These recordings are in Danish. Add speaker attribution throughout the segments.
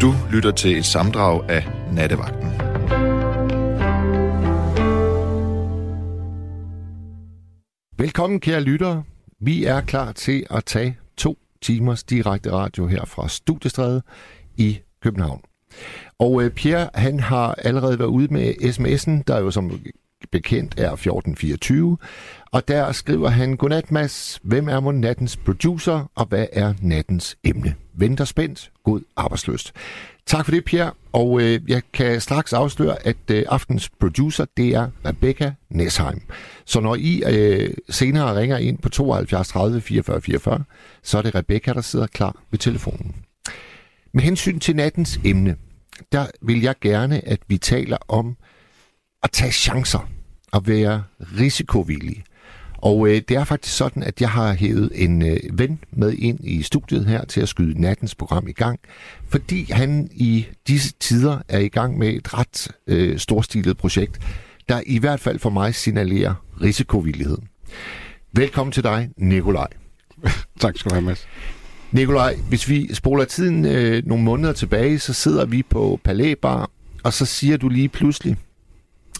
Speaker 1: Du lytter til et samdrag af Nattevagten.
Speaker 2: Velkommen, kære lyttere. Vi er klar til at tage to timers direkte radio her fra Studiestræde i København. Og øh, Pierre, han har allerede været ude med sms'en, der jo som bekendt er 1424. Og der skriver han, Godnat Mads, hvem er mon nattens producer, og hvad er nattens emne? Venter spændt, god arbejdsløst. Tak for det, Pierre. Og øh, jeg kan straks afsløre, at øh, aftens producer, det er Rebecca Nesheim. Så når I øh, senere ringer ind på 72 30 44 44, så er det Rebecca, der sidder klar ved telefonen. Med hensyn til nattens emne, der vil jeg gerne, at vi taler om at tage chancer og være risikovillig. Og øh, det er faktisk sådan, at jeg har hævet en øh, ven med ind i studiet her til at skyde nattens program i gang, fordi han i disse tider er i gang med et ret øh, storstilet projekt, der i hvert fald for mig signalerer risikovillighed. Velkommen til dig, Nikolaj.
Speaker 3: tak skal du have, Mads.
Speaker 2: Nikolaj, hvis vi spoler tiden øh, nogle måneder tilbage, så sidder vi på Palæ Bar, og så siger du lige pludselig,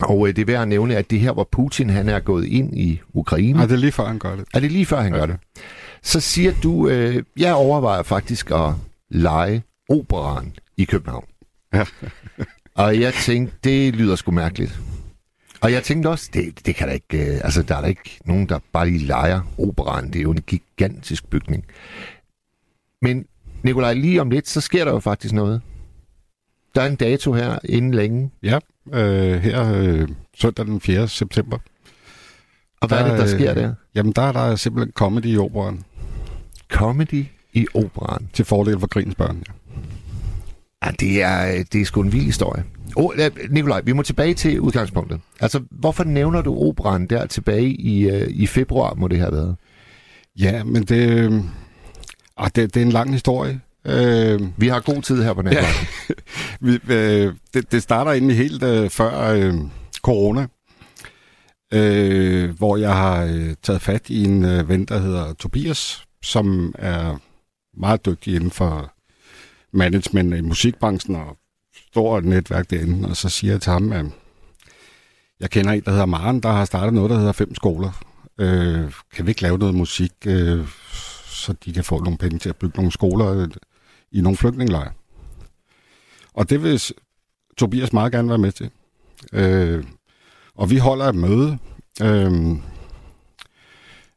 Speaker 2: og øh, det er værd at nævne, at det her, hvor Putin han er gået ind i Ukraine.
Speaker 3: Nej, det er lige før, han gør det.
Speaker 2: Er det lige før, han ja. gør det? Så siger du, øh, jeg overvejer faktisk at lege operan i København. Ja. og jeg tænkte, det lyder sgu mærkeligt. Og jeg tænkte også, det, det kan der ikke, øh, altså der er der ikke nogen, der bare lige leger operan. Det er jo en gigantisk bygning. Men Nikolaj, lige om lidt, så sker der jo faktisk noget. Der er en dato her inden længe.
Speaker 3: Ja, øh, her øh, søndag den 4. september.
Speaker 2: Og hvad der, er det, der sker der?
Speaker 3: Jamen, der er der simpelthen comedy i operan.
Speaker 2: Comedy i operan?
Speaker 3: Til fordel for Grins børn, ja.
Speaker 2: Ja, det er, det er sgu en vild historie. Oh, Nikolaj, vi må tilbage til udgangspunktet. Altså, hvorfor nævner du operan der tilbage i, uh, i februar, må det have været?
Speaker 3: Ja, men det, øh, ah, det, det er en lang historie.
Speaker 2: Øh, vi har god tid her på nettet. Ja.
Speaker 3: vi, øh, det, det starter egentlig helt øh, før øh, corona, øh, hvor jeg har øh, taget fat i en øh, ven, der hedder Tobias, som er meget dygtig inden for management i musikbranchen og stort netværk derinde. Og så siger jeg til ham, at jeg kender en, der hedder Maren, der har startet noget, der hedder Fem Skoler. Øh, kan vi ikke lave noget musik, øh, så de kan få nogle penge til at bygge nogle skoler i nogle flygtningelejre. Og det vil Tobias meget gerne være med til. Øh, og vi holder et møde øh,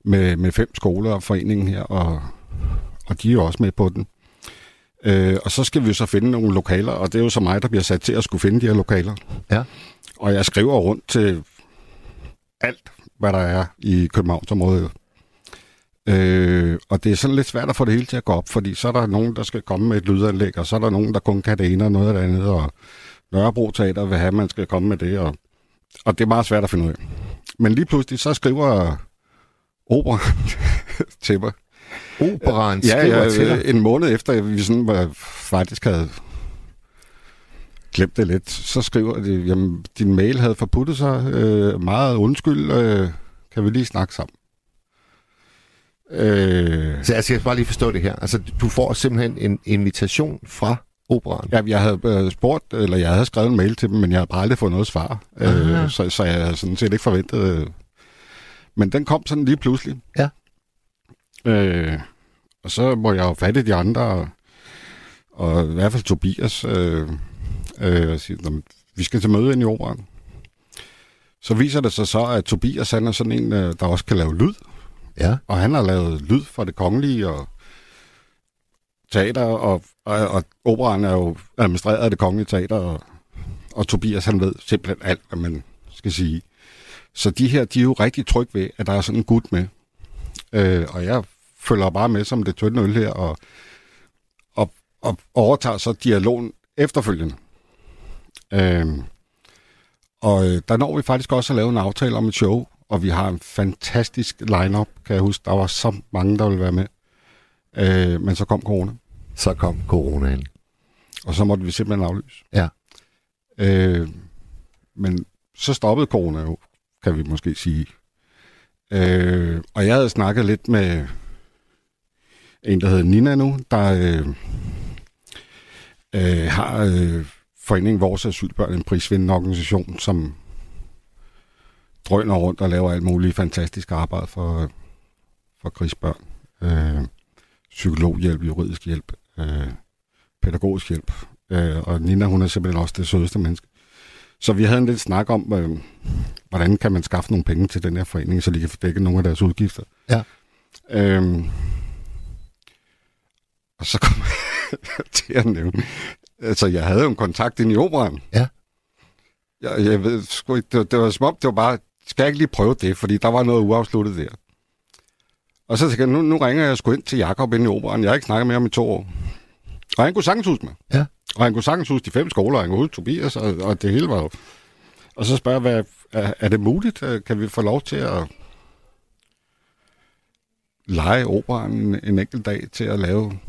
Speaker 3: med, med fem skoler og foreningen her, og, og de er jo også med på den. Øh, og så skal vi så finde nogle lokaler, og det er jo så mig, der bliver sat til at skulle finde de her lokaler.
Speaker 2: Ja.
Speaker 3: Og jeg skriver rundt til alt, hvad der er i Københavnsområdet. Øh, og det er sådan lidt svært at få det hele til at gå op, fordi så er der nogen, der skal komme med et lydanlæg, og så er der nogen, der kun kan det ene og noget af det andet, og Nørrebro Teater vil have, at man skal komme med det, og, og det er meget svært at finde ud af. Men lige pludselig, så skriver opera til mig.
Speaker 2: Operaen
Speaker 3: ja, skriver ja, til dig? en måned efter, at vi sådan var, faktisk havde glemt det lidt, så skriver de, jamen, din mail havde forputtet sig, øh, meget undskyld, øh, kan vi lige snakke sammen.
Speaker 2: Øh... Så jeg skal bare lige forstå det her. Altså, du får simpelthen en invitation fra operan.
Speaker 3: Ja, jeg havde øh, spurgt, eller jeg havde skrevet en mail til dem, men jeg havde bare aldrig fået noget svar. Øh, så, så jeg havde sådan set ikke forventet... Øh... Men den kom sådan lige pludselig.
Speaker 2: Ja.
Speaker 3: Øh, og så må jeg jo fatte de andre, og, og i hvert fald Tobias, øh, øh, og sige, vi skal til møde ind i operan. Så viser det sig så, at Tobias han er sådan en, øh, der også kan lave lyd.
Speaker 2: Ja.
Speaker 3: Og han har lavet lyd for det kongelige og teater, og, og, og operan er jo administreret af det kongelige teater, og, og Tobias han ved simpelthen alt, hvad man skal sige. Så de her, de er jo rigtig trygge ved, at der er sådan en gut med. Øh, og jeg følger bare med som det tynde øl her, og, og, og overtager så dialogen efterfølgende. Øh, og øh, der når vi faktisk også at lave en aftale om et show, og vi har en fantastisk lineup, kan jeg huske. Der var så mange, der ville være med. Øh, men så kom corona.
Speaker 2: Så kom coronaen.
Speaker 3: Og så måtte vi simpelthen aflyse.
Speaker 2: Ja.
Speaker 3: Øh, men så stoppede corona jo, kan vi måske sige. Øh, og jeg havde snakket lidt med en, der hedder Nina nu, der, øh, øh, har øh, foreningen Vores Asylbørn en prisvindende organisation, som drøner rundt og laver alt muligt fantastisk arbejde for, for krigsbørn. Øh, psykologhjælp, juridisk hjælp, øh, pædagogisk hjælp. Øh, og Nina, hun er simpelthen også det sødeste menneske. Så vi havde en lidt snak om, øh, hvordan kan man skaffe nogle penge til den her forening, så de kan dække nogle af deres udgifter.
Speaker 2: Ja.
Speaker 3: Øhm, og så kom jeg til at nævne, altså jeg havde jo en kontakt ind i operan.
Speaker 2: Ja.
Speaker 3: Jeg, jeg ved sgu ikke, det, det var som om, det var bare, skal jeg ikke lige prøve det, fordi der var noget uafsluttet der. Og så tænkte jeg, nu, nu ringer jeg sgu ind til Jakob ind i operan. Jeg har ikke snakket med ham i to år. Og han kunne sagtens huske mig.
Speaker 2: Ja.
Speaker 3: Og han kunne sagtens huske de fem skoler, han kunne huske Tobias, og, og det hele var jo... Og så spørger jeg, hvad, er, er det muligt? Kan vi få lov til at lege operan en, en enkelt dag til at lave...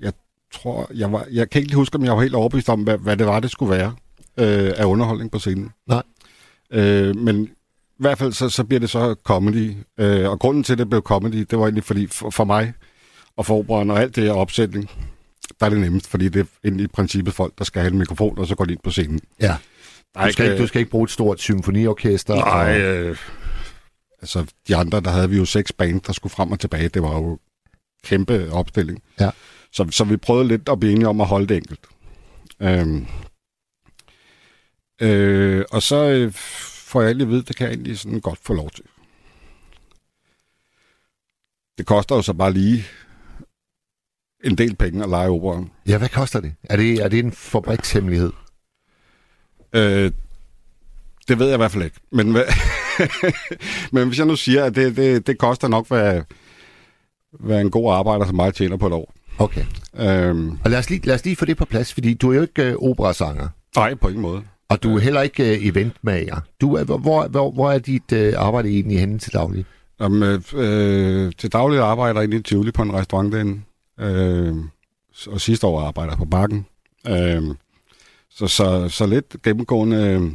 Speaker 3: Jeg tror, jeg var... Jeg kan ikke lige huske, om jeg var helt overbevist om, hvad, hvad det var, det skulle være øh, af underholdning på scenen.
Speaker 2: Nej.
Speaker 3: Øh, men i hvert fald så, så bliver det så comedy. Øh, og grunden til, at det blev comedy, det var egentlig fordi for, for mig og for operan og alt det her opsætning, der er det nemmest, fordi det er egentlig i princippet folk, der skal have en mikrofon, og så går de ind på scenen.
Speaker 2: Ja.
Speaker 3: Der er
Speaker 2: Du skal, ikke, du skal ikke bruge et stort symfoniorkester.
Speaker 3: Nej,
Speaker 2: og-
Speaker 3: øh, altså de andre, der havde vi jo seks band, der skulle frem og tilbage. Det var jo kæmpe opstilling.
Speaker 2: Ja.
Speaker 3: Så, så vi prøvede lidt at blive enige om at holde det enkelt. Øhm, øh, og så øh, egentlig at vide, det kan jeg egentlig sådan godt få lov til. Det koster jo så bare lige en del penge at lege operan.
Speaker 2: Ja, hvad koster det? Er det, er det en fabrikshemmelighed?
Speaker 3: Øh, det ved jeg i hvert fald ikke. Men, men hvis jeg nu siger, at det, det, det koster nok, hvad, hvad en god arbejder som mig tjener på et år.
Speaker 2: Okay.
Speaker 3: Øhm,
Speaker 2: Og lad os, lige, lad os lige få det på plads, fordi du er jo ikke øh, operasanger,
Speaker 3: nej, på ingen måde.
Speaker 2: Og du er heller ikke øh, eventmager. Du er, hvor, hvor, hvor er dit øh, arbejde egentlig henne til daglig?
Speaker 3: Om, øh, øh, til daglig arbejder jeg inde i Tivoli på en restaurant derinde. Øh, og sidste år arbejder jeg på Bakken. Øh, så, så, så lidt gennemgående øh,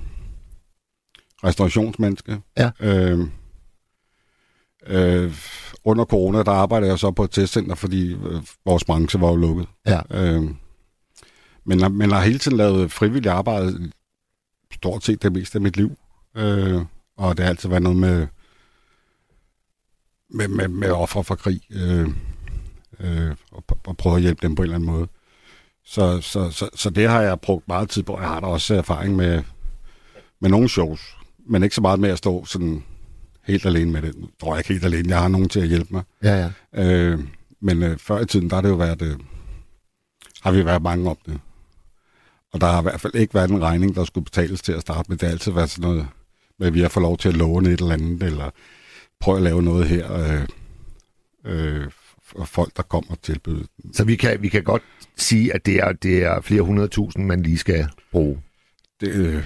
Speaker 3: restaurationsmenneske.
Speaker 2: Ja.
Speaker 3: Øh, øh, under corona, der arbejder jeg så på et testcenter, fordi øh, vores branche var jo lukket.
Speaker 2: Ja.
Speaker 3: Øh, men, men har hele tiden lavet frivillig arbejde stort set det meste af mit liv. Øh, og det har altid været noget med med, med, med ofre for krig, øh, øh, og, og prøve at hjælpe dem på en eller anden måde. Så, så, så, så det har jeg brugt meget tid på. Jeg har da også erfaring med, med nogle shows, men ikke så meget med at stå sådan helt alene med det. Nu tror jeg ikke helt alene. Jeg har nogen til at hjælpe mig.
Speaker 2: Ja, ja.
Speaker 3: Øh, men øh, før i tiden, der har det jo været, øh, har vi været mange om det. Og der har i hvert fald ikke været en regning, der skulle betales til at starte med. Det har altid været sådan noget med, at vi har fået lov til at låne et eller andet, eller prøve at lave noget her. Øh, øh, og folk, der kommer og tilbyder.
Speaker 2: Så vi kan, vi kan godt sige, at det er, det er flere hundrede tusind, man lige skal bruge.
Speaker 3: Det, øh,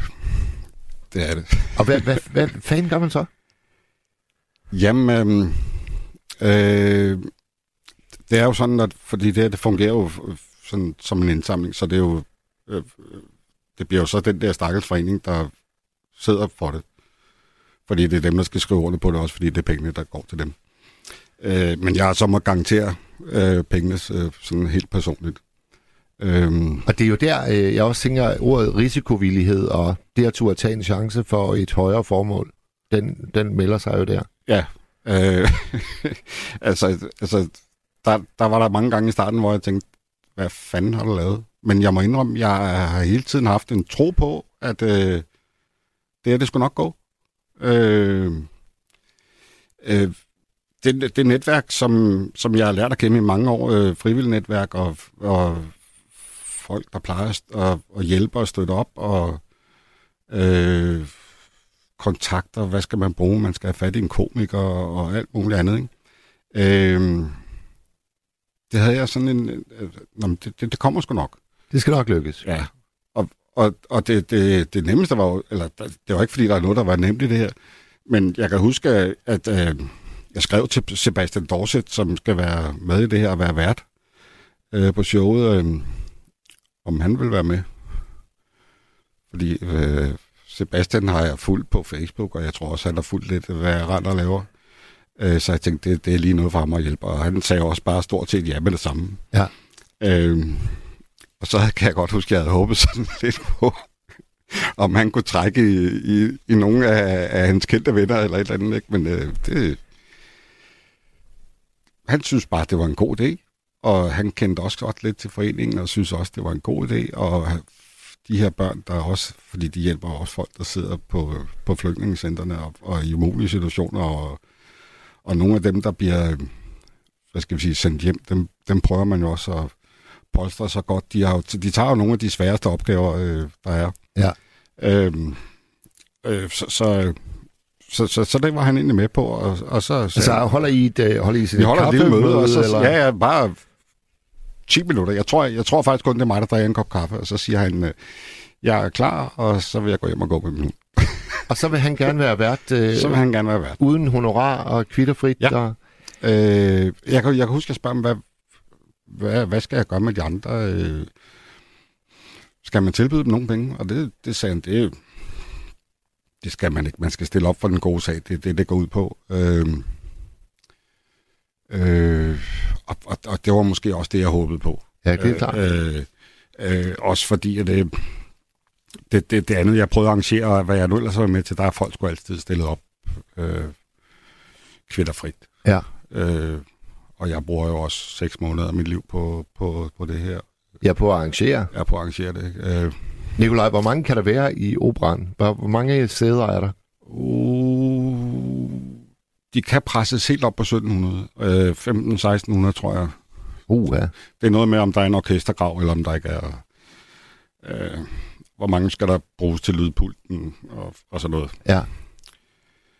Speaker 3: det er det.
Speaker 2: Og hvad, hvad, hvad fanden gør man så?
Speaker 3: Jamen, øh, øh, det er jo sådan, at fordi det, her, det fungerer jo sådan, som en indsamling, så det er jo, øh, det bliver jo så den der stakkels forening, der sidder for det. Fordi det er dem, der skal skrive under på det også, fordi det er pengene, der går til dem. Øh, men jeg så må garantere øh, pengene øh, sådan helt personligt. Øh,
Speaker 2: Og det er jo der, øh, jeg også tænker, ordet risikovillighed og det at turde tage en chance for et højere formål, den, den melder sig jo der.
Speaker 3: Ja. Øh, altså, altså der, der var der mange gange i starten, hvor jeg tænkte, hvad fanden har du lavet? Men jeg må indrømme, jeg har hele tiden haft en tro på, at øh, det her, det skulle nok gå. Øh, øh, det, det netværk, som, som jeg har lært at kende i mange år, øh, frivillig netværk og, og folk, der plejer at, at, at hjælpe og støtte op, og øh, kontakter, hvad skal man bruge, man skal have fat i en komiker og, og alt muligt andet. Ikke? Øh, det havde jeg sådan en... Øh, det, det, det kommer sgu nok.
Speaker 2: Det skal nok lykkes.
Speaker 3: Ja. Og, og, og det, det, det nemmeste var jo... Eller det var ikke, fordi der er noget, der var nemt i det her. Men jeg kan huske, at, øh, jeg skrev til Sebastian Dorset, som skal være med i det her og være vært øh, på showet, øh, om han vil være med. Fordi øh, Sebastian har jeg fulgt på Facebook, og jeg tror også, han har fulgt lidt, hvad Rander laver. Øh, så jeg tænkte, det, det er lige noget for ham at hjælpe. Og han sagde også bare stort set ja med det samme.
Speaker 2: Ja.
Speaker 3: Øh, og så kan jeg godt huske, at jeg havde håbet sådan lidt på, om han kunne trække i, i, i nogle af, af hans kendte venner eller et eller andet. Ikke? Men øh, det, han synes bare, det var en god idé. Og han kendte også godt lidt til foreningen, og synes også, det var en god idé. Og de her børn, der også, fordi de hjælper også folk, der sidder på, på flygtningecentrene og, og i umulige situationer, og, og nogle af dem, der bliver hvad skal vi sige, sendt hjem, dem, dem prøver man jo også at polstre så godt. De, har jo, de tager jo nogle af de sværeste opgaver, øh, der er.
Speaker 2: Ja.
Speaker 3: Øhm, øh, så, så, så, så, så det var han egentlig med på. Og, og så, så,
Speaker 2: Altså, holder I et, øh, holder I sådan
Speaker 3: vi holder et lille møde, og så,
Speaker 2: eller?
Speaker 3: ja, ja, bare 10 minutter. Jeg tror, jeg tror faktisk kun, det er mig, der drikker en kop kaffe, og så siger han, øh, jeg er klar, og så vil jeg gå hjem og gå med min hund.
Speaker 2: Og så vil han gerne være vært øh,
Speaker 3: Så vil han gerne være vært.
Speaker 2: uden honorar og kvitterfrit.
Speaker 3: Ja.
Speaker 2: Og,
Speaker 3: Øh, jeg, kan, jeg kan huske, at jeg spørger ham, hvad, hvad, hvad skal jeg gøre med de andre? Øh, skal man tilbyde dem nogle penge? Og det, det sagde han, det, det skal man ikke. Man skal stille op for den gode sag. Det er det, det går ud på. Øh, øh, og, og, og det var måske også det, jeg håbede på.
Speaker 2: ja, det er klart.
Speaker 3: Øh, øh, også fordi, at det, det, det, det andet, jeg prøvede at arrangere, hvad jeg nu ellers var med til, der er folk sgu altid stillet op øh, kvitterfrit.
Speaker 2: Ja.
Speaker 3: Øh, og jeg bruger jo også seks måneder af mit liv på, på, på det her.
Speaker 2: Jeg er på at arrangere.
Speaker 3: Jeg er på at arrangere det. Øh,
Speaker 2: Nikolaj, hvor mange kan der være i operan? Hvor, hvor mange sæder er der?
Speaker 3: uh, de kan presses helt op på 1700. Øh, 15-1600, tror jeg.
Speaker 2: Uh, ja.
Speaker 3: Det er noget med, om der er en orkestergrav, eller om der ikke er... Øh, hvor mange skal der bruges til lydpulten og, og sådan noget.
Speaker 2: ja.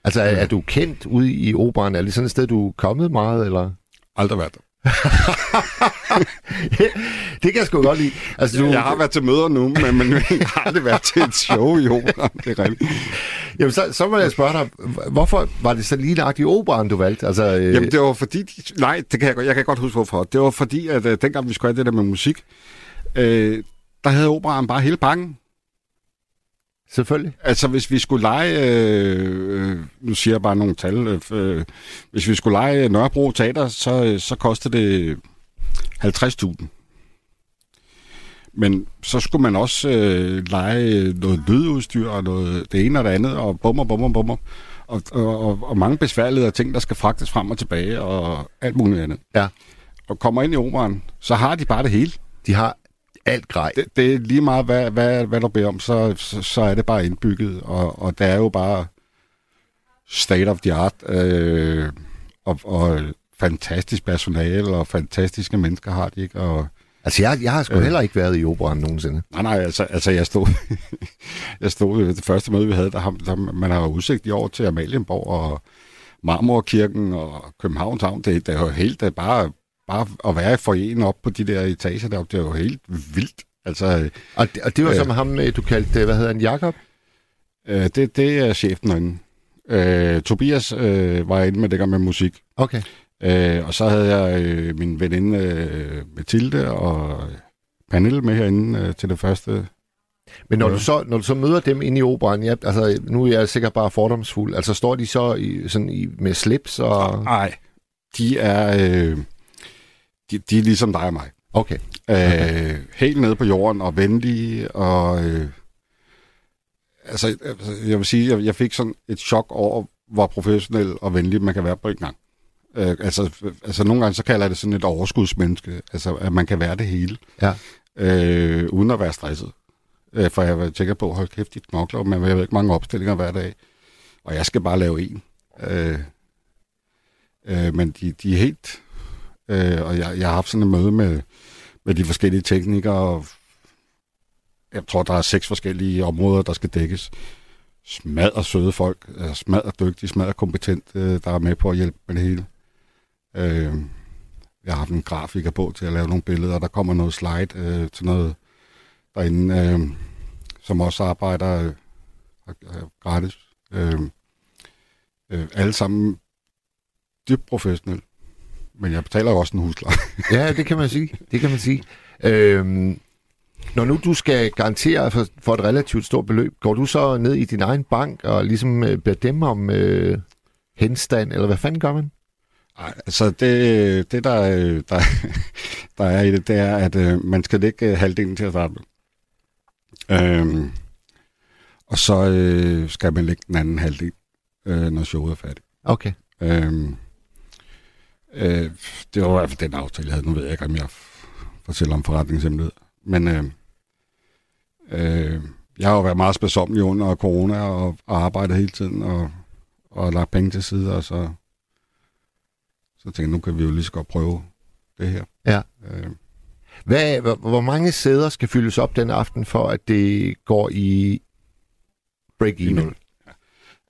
Speaker 2: Altså, er, er du kendt ude i operan? Er det sådan et sted, du er kommet meget, eller?
Speaker 3: Aldrig været der.
Speaker 2: det kan jeg sgu godt lide. Altså, du,
Speaker 3: Jeg har været til møder nu, men, men jeg har aldrig været til et show i opera. Det er rigtigt.
Speaker 2: Jamen, så, så må jeg spørge dig, hvorfor var det så lige nøjagtigt operan, du valgte? Altså, øh,
Speaker 3: Jamen, det var fordi... De, nej, det kan jeg, jeg kan godt huske, hvorfor. Det var fordi, at øh, dengang vi skulle have det der med musik, øh, der havde operaen bare hele pakken.
Speaker 2: Selvfølgelig.
Speaker 3: Altså, hvis vi skulle lege... Øh, øh, nu siger jeg bare nogle tal. Øh, øh, hvis vi skulle lege Nørrebro Teater, så, øh, så kostede det 50.000. Men så skulle man også øh, lege noget lydudstyr og noget det ene og det andet, og bummer, bummer, bummer. Og, og, og, mange besværlige ting, der skal fragtes frem og tilbage, og alt muligt andet.
Speaker 2: Ja.
Speaker 3: Og kommer ind i operan, så har de bare det hele.
Speaker 2: De har alt grej.
Speaker 3: Det, det er lige meget, hvad, hvad, hvad du beder om, så, så, så er det bare indbygget. Og, og det er jo bare state of the art. Øh, og, og fantastisk personale, og fantastiske mennesker har de, ikke? Og,
Speaker 2: Altså, jeg, jeg har sgu
Speaker 3: Øh.
Speaker 2: heller ikke været i operan nogensinde.
Speaker 3: Nej, nej, altså, altså jeg stod, jeg stod det første møde, vi havde, der, har- der man har udsigt i år til Amalienborg og Marmorkirken og Københavns Havn. Det, det er jo helt, det er bare, bare at være i forjen op på de der etager deroppe, det er jo helt vildt. Altså,
Speaker 2: Og det, og det var
Speaker 3: Øh.
Speaker 2: som ham, øh, du kaldte, øh, hvad hedder han, Jakob?
Speaker 3: øh, det, det er chefen derinde. Øh, Tobias øh, var inde med det der med musik.
Speaker 2: Okay.
Speaker 3: Øh, og så havde jeg øh, min veninde øh, Mathilde og Pernille med herinde øh, til det første
Speaker 2: Men når,
Speaker 3: Ja.
Speaker 2: du så, når du så møder dem inde i operan, ja, altså, nu er jeg sikkert bare fordomsfuld, altså står de så i, sådan i, med slips og...
Speaker 3: Nej, de er, øh, de, de er ligesom dig og mig.
Speaker 2: Okay.
Speaker 3: Øh, helt nede på jorden og venlige, og øh, altså, altså, jeg vil sige, jeg, jeg fik sådan et chok over, hvor professionel og venlig man kan være på en gang. Øh, altså, altså, nogle gange så kalder jeg det sådan et overskudsmenneske, altså, at man kan være det hele,
Speaker 2: Ja.
Speaker 3: øh, uden at være stresset. Øh, for jeg tænker på, hold kæft, dit knokler, men jeg ved ikke mange opstillinger hver dag, og jeg skal bare lave en. Øh, øh, men de, de er helt... Øh, og jeg, jeg har haft sådan et møde med, med de forskellige teknikere, og jeg tror, der er seks forskellige områder, der skal dækkes. Smadret søde folk, smad og dygtige, smadret kompetent, øh, der er med på at hjælpe med det hele. Øh, jeg har haft en grafiker på til at lave nogle billeder, og der kommer noget slide øh, til noget derinde, øh, som også arbejder øh, øh, gratis. Øh, øh, alle sammen dybt professionelt. Men jeg betaler jo også en husleje.
Speaker 2: Ja, det kan man sige. Det kan man sige. Øhm, når nu du skal garantere for, for et relativt stort beløb, går du så ned i din egen bank og ligesom øh, beder dem om øh, henstand, eller hvad fanden gør man?
Speaker 3: Ej, altså det, det der, øh, der, der er i det, det er, at øh, man skal lægge øh, halvdelen til at starte med. Øhm, og så øh, skal man lægge den anden halvdel, øh, når showet er færdigt.
Speaker 2: Okay.
Speaker 3: Øhm, øh, det var i hvert fald den aftale, jeg havde. Nu ved jeg ikke, om jeg fortæller om forretningshemmelighed. Men øh, øh, jeg har jo været meget spærsomlig under corona og, og arbejdet hele tiden og, og lagt penge til side, og så, så tænkte jeg, nu kan vi jo lige så godt prøve det her.
Speaker 2: Ja.
Speaker 3: Øh,
Speaker 2: Hvad, hvor, hvor mange sæder skal fyldes op den aften, for at det går i break-even?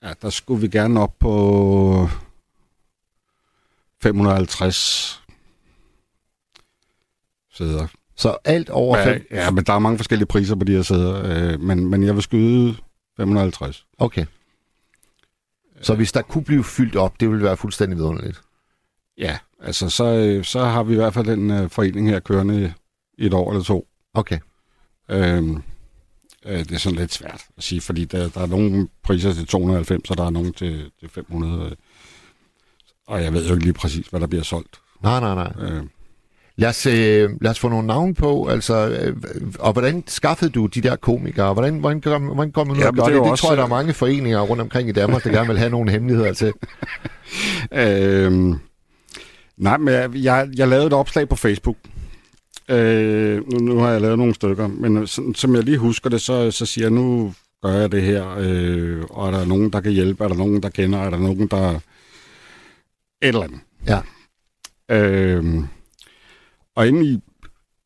Speaker 3: ja, der skulle vi gerne op på 550 sæder.
Speaker 2: Så alt over
Speaker 3: Ja,
Speaker 2: fem...
Speaker 3: ja, men der er mange forskellige priser på de her sæder, øh, men, men jeg vil skyde 550.
Speaker 2: Okay. Så hvis der kunne blive fyldt op, det ville være fuldstændig vidunderligt.
Speaker 3: Ja, altså så, øh, så har vi i hvert fald den øh, forening her kørende i et år eller to.
Speaker 2: Okay.
Speaker 3: Øhm, øh, det er sådan lidt svært at sige, fordi der, der er nogle priser til 290, og der er nogle til, til 500. Og jeg ved jo ikke lige præcis, hvad der bliver solgt.
Speaker 2: Nej, nej, nej.
Speaker 3: Øh,
Speaker 2: Lad os, øh, lad os få nogle navne på, altså, øh, og hvordan skaffede du de der komikere? Hvordan, hvordan, hvordan går man ud
Speaker 3: Ja,
Speaker 2: og gør
Speaker 3: det
Speaker 2: det? Det,
Speaker 3: også,
Speaker 2: tror jeg, der er
Speaker 3: øh,
Speaker 2: mange foreninger rundt omkring i Danmark, der gerne vil have nogle hemmeligheder til.
Speaker 3: øh, nej, men jeg, jeg, jeg lavede et opslag på Facebook. Øh, nu, nu har jeg lavet nogle stykker, men sådan, som jeg lige husker det, så, så siger jeg, nu gør jeg det her, øh, og er der nogen, der kan hjælpe? Er der nogen, der kender? Er der nogen, der... Et eller andet.
Speaker 2: Ja.
Speaker 3: Øh, og inde i,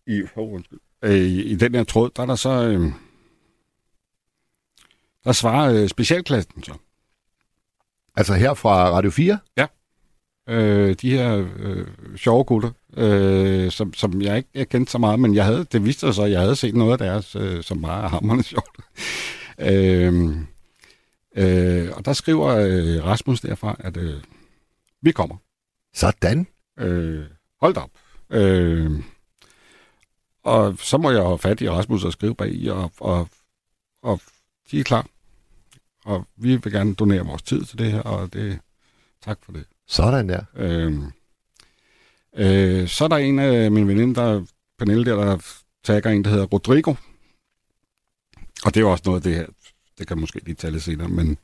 Speaker 3: i, oh, øh, i, i den her tråd, der er der så... Øh, der svarer øh, specialklassen så.
Speaker 2: Altså her fra Radio 4?
Speaker 3: øh, de her øh, sjove gutter, øh, som, som jeg ikke jeg kendte så meget, men jeg havde, det viste sig så, at jeg havde set noget af deres, øh, som var hammerende sjovt. øh, øh, og der skriver øh, Rasmus derfra, at øh, vi kommer.
Speaker 2: Sådan.
Speaker 3: Øh, hold da op. Øh, og så må jeg have fat i Rasmus og skrive bag i, og, og, og de er klar. Og vi vil gerne donere vores tid til det her, og det tak for det.
Speaker 2: Sådan der.
Speaker 3: Øh, øh, så er der en af mine veninder, der, Pernille der, der tagger en, der hedder Rodrigo. Og det er jo også noget af det her, det kan måske lige tale senere, men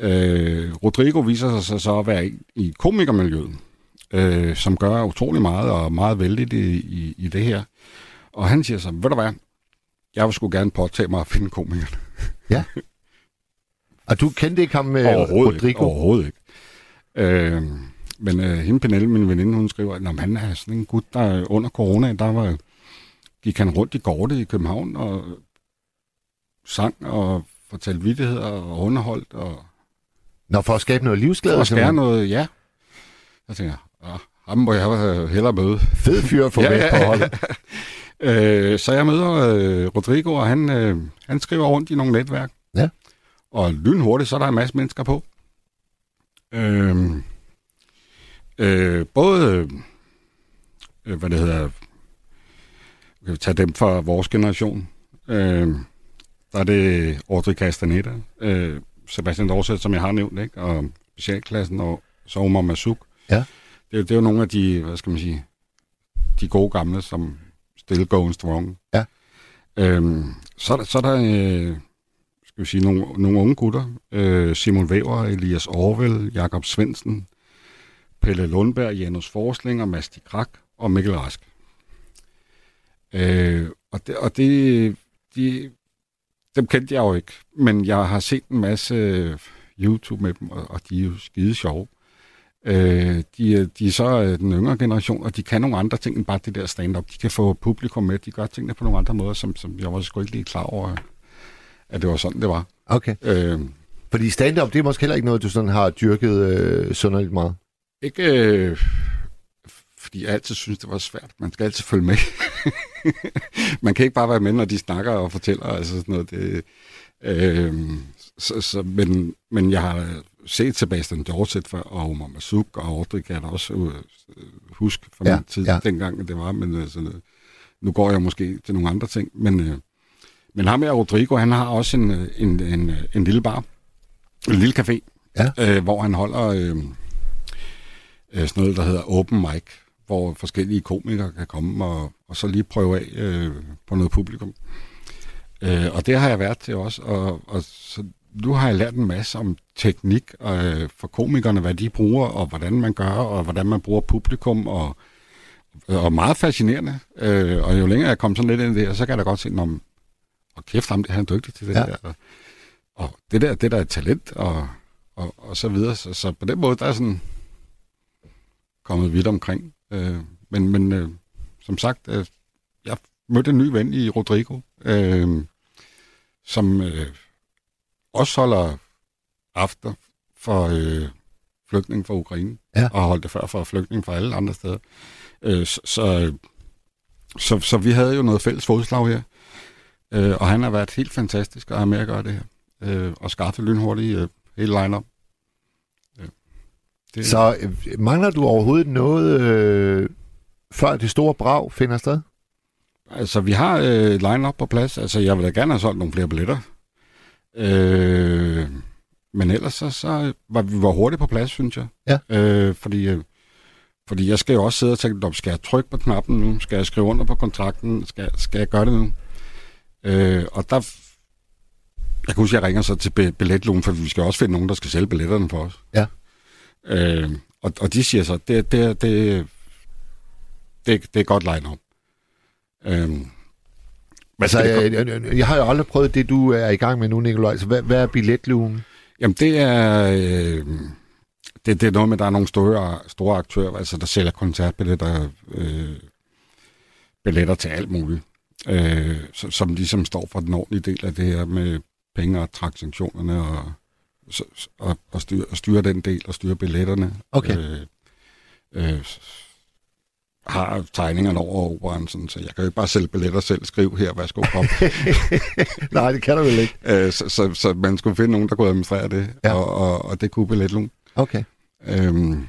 Speaker 3: øh, Rodrigo viser sig så at være i, i komikermiljøet, øh, som gør utrolig meget og meget vældigt i, i, i det her. Og han siger så, ved du hvad, jeg vil sgu gerne påtage mig at finde komikerne.
Speaker 2: Og du kendte ikke ham med
Speaker 3: Overhovedet
Speaker 2: Rodrigo?
Speaker 3: ikke. Overhovedet ikke. Øh, men øh, hende Pernille, min veninde, hun skriver, at "Nå, men han er sådan en gut, der under corona, der var, gik han rundt i gårde i København og sang og fortalte vittigheder og underholdt og
Speaker 2: Nå, for at skabe noget livsglæde?
Speaker 3: for at
Speaker 2: simpelthen.
Speaker 3: noget, ja. Jeg tænker, ah, ham må jeg hellere møde.
Speaker 2: Fed fyr få
Speaker 3: Ja,
Speaker 2: med
Speaker 3: ja.
Speaker 2: på holdet.
Speaker 3: Øh, så jeg møder øh, Rodrigo, og han, øh, han skriver rundt i nogle netværk.
Speaker 2: Ja.
Speaker 3: Og lynhurtigt, så er der en masse mennesker på. Øh, øh, både, øh, hvad det hedder, vi kan tage dem fra vores generation. Øh, der er det Audrey Castaneda, øh, Sebastian Dorset, som jeg har nævnt, ikke? og specialklassen, og så Omar Masuk.
Speaker 2: Ja.
Speaker 3: Det, er det er jo nogle af de, hvad skal man sige, de gode gamle, som still going strong.
Speaker 2: Ja.
Speaker 3: Øhm, så, er der- så er der, øh, skal vi sige, nogle, nogle unge gutter. Øh, Simon Væver, Elias Orvel, Jakob Svendsen, Pelle Lundberg, Janus Forsling og Mads de Krak og Mikkel Rask. Øh, og det, og det de, dem kendte jeg jo ikke, men jeg har set en masse øh, YouTube med dem, og, og de er jo skide sjove. Øh, de, er- de er så øh, den yngre generation, og de kan nogle andre ting end bare det der stand-up. De kan få publikum med, de gør tingene på nogle andre måder, som, som jeg var sgu ikke lige klar over, at det var sådan, det var.
Speaker 2: Okay.
Speaker 3: Øh,
Speaker 2: Fordi stand-up, det er måske heller ikke noget, du sådan har dyrket øh, sønderligt meget.
Speaker 3: ikke øh, fordi jeg altid synes, det var svært. Man skal altid følge med. Man kan ikke bare være med, når de snakker og fortæller. Altså sådan noget, det, øh, så, så, men, men jeg har set Sebastian Dorset for, og Omar Masuk og Audrey kan jeg da også øh, huske fra
Speaker 2: Ja,
Speaker 3: min tid,
Speaker 2: ja.
Speaker 3: dengang det var. Men altså, nu går jeg måske til nogle andre ting. Men, øh, men ham her, Rodrigo, han har også en, øh, en, en, en lille bar, en lille café,
Speaker 2: Ja.
Speaker 3: øh, hvor han holder... Øh, sådan noget, der hedder open mic, hvor forskellige komikere kan komme og, og så lige prøve af øh, på noget publikum. Øh, og det har jeg været til også, og, og så nu har jeg lært en masse om teknik øh, for komikerne, hvad de bruger, og hvordan man gør, og hvordan man bruger publikum, og, og meget fascinerende. Øh, og jo længere jeg kom sådan lidt ind i det, så kan jeg da godt se, om og kæft ham, han er dygtig til det ja. der. Og, og det der, det der er talent, og, og, og så videre. Så, så på den måde, der er sådan kommet vidt omkring. Øh, men men øh, som sagt, øh, jeg mødte en ny ven i Rodrigo, øh, som øh, også holder aften for øh, flygtning fra Ukraine, ja. og holdt det før for flygtning fra alle andre steder. Øh, så, så, så, så vi havde jo noget fælles fodslag her, øh, og han har været helt fantastisk at have med at gøre det her, øh, og skaffe lynhurtigt øh, hele line-up.
Speaker 2: Det... Så øh, mangler du overhovedet noget, øh, før det store brag finder sted?
Speaker 3: Altså, vi har øh, line-up på plads. Altså, jeg vil da gerne have solgt nogle flere billetter. Øh, men ellers så, så var vi var hurtigt på plads, synes jeg.
Speaker 2: Ja.
Speaker 3: Øh, fordi, øh, fordi jeg skal jo også sidde og tænke, skal jeg trykke på knappen nu? Skal jeg skrive under på kontrakten? Skal, skal jeg gøre det nu? Øh, og der... Jeg kan huske, at jeg ringer så til billetlugen, for vi skal også finde nogen, der skal sælge billetterne for os.
Speaker 2: Ja.
Speaker 3: Øh, og, og de siger så, det, det, det, det, det er godt line-up. Øh,
Speaker 2: Altså, jeg, jeg, jeg har jo aldrig prøvet det, du er i gang med nu, Nikolaj. Så hvad, hvad er billetlugen?
Speaker 3: Jamen, det er... Øh, det, det er noget med, at der er nogle store, store aktører, altså der sælger koncertbilletter, øh, billetter til alt muligt, øh, som ligesom står for den ordentlige del af det her med penge og transaktionerne og, og, og, styre, og styre den del og styre billetterne.
Speaker 2: Okay. Øh,
Speaker 3: øh, har tegningerne over operan, sådan, så jeg kan jo ikke bare sælge billetter selv, skrive her, værsgo, kom.
Speaker 2: Nej, det kan du vel ikke.
Speaker 3: Øh, så, så, så man skulle finde nogen, der kunne administrere det, ja. og, og, og det kunne billetlugen.
Speaker 2: Okay. Øhm,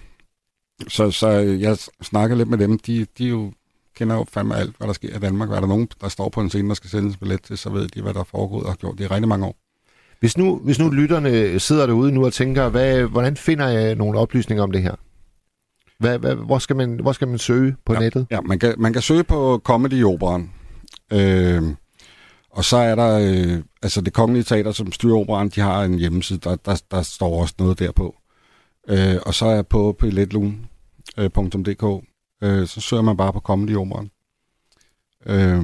Speaker 3: så, så jeg snakker lidt med dem, de, de jo kender jo fandme alt, hvad der sker i Danmark. Er der nogen, der står på en scene, der skal sendes billet til, så ved de, hvad der er foregået og har gjort det i rigtig mange år.
Speaker 2: Hvis nu, hvis nu lytterne sidder derude nu og tænker, hvad, hvordan finder jeg nogle oplysninger om det her? Hvad, hvad, hvor, skal man, hvor skal man søge på
Speaker 3: ja,
Speaker 2: nettet?
Speaker 3: Ja, man kan, man kan søge på Comedy Operan. Øh, og så er der, øh, altså det kongelige teater, som styrer operan, de har en hjemmeside, der, der, der står også noget derpå. Øh, og så er på billetloon.dk, øh, så søger man bare på Comedy Operan. Øh,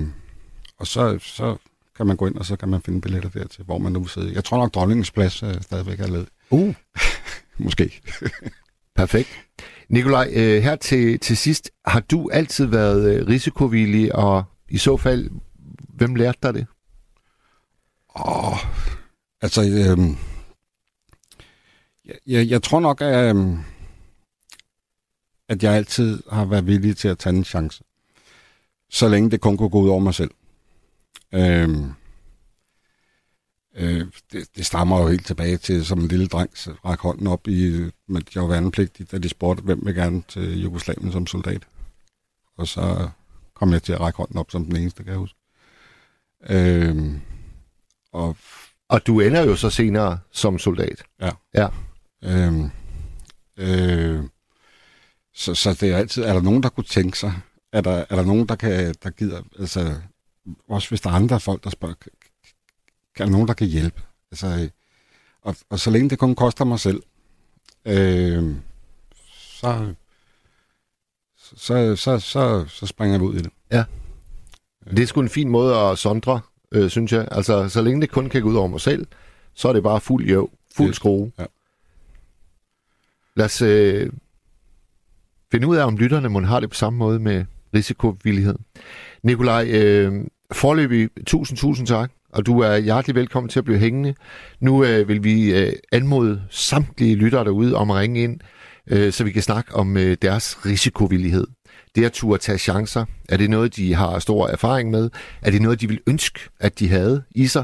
Speaker 3: og så, så kan man gå ind, og så kan man finde billetter dertil, hvor man nu sidder. Jeg tror nok, dronningens plads øh, stadigvæk er ledet.
Speaker 2: Uh.
Speaker 3: Måske.
Speaker 2: Perfekt. Nikolaj, øh, her til, til sidst, har du altid været øh, risikovillig, og i så fald, hvem lærte dig det?
Speaker 3: Åh, oh, altså, øh, jeg, jeg tror nok, at, øh, at jeg altid har været villig til at tage en chance. Så længe det kun kunne gå ud over mig selv. Øh, Øh, det, det stammer jo helt tilbage til, som en lille dreng så rak hånden op i, med jeg var værnepligtig, da de spurgte, hvem vil gerne til Jugoslavien som soldat. Og så kom jeg til at række hånden op som den eneste, kan jeg huske. Øh,
Speaker 2: og, og du ender jo så senere som soldat.
Speaker 3: Ja.
Speaker 2: Ja.
Speaker 3: Øh, øh, så, så det er altid, er der nogen, der kunne tænke sig, er der, er der nogen, der, kan, der gider, altså, også hvis der er andre folk, der spørger, er der nogen, der kan hjælpe? Altså, og, og så længe det kun koster mig selv, øh, så, så, så, så, så springer vi ud i det.
Speaker 2: Ja. Det er sgu en fin måde at sondre, øh, synes jeg. Altså, så længe det kun kan gå ud over mig selv, så er det bare fuld jo, fuld skrue.
Speaker 3: Ja.
Speaker 2: Lad os øh, finde ud af, om lytterne må have det på samme måde med risikovillighed. Nikolaj, øh, forløbig, tusind, tusind tak og du er hjertelig velkommen til at blive hængende. Nu øh, vil vi øh, anmode samtlige lyttere derude om at ringe ind, øh, så vi kan snakke om øh, deres risikovillighed. Det at turde tage chancer, er det noget, de har stor erfaring med? Er det noget, de vil ønske, at de havde i sig?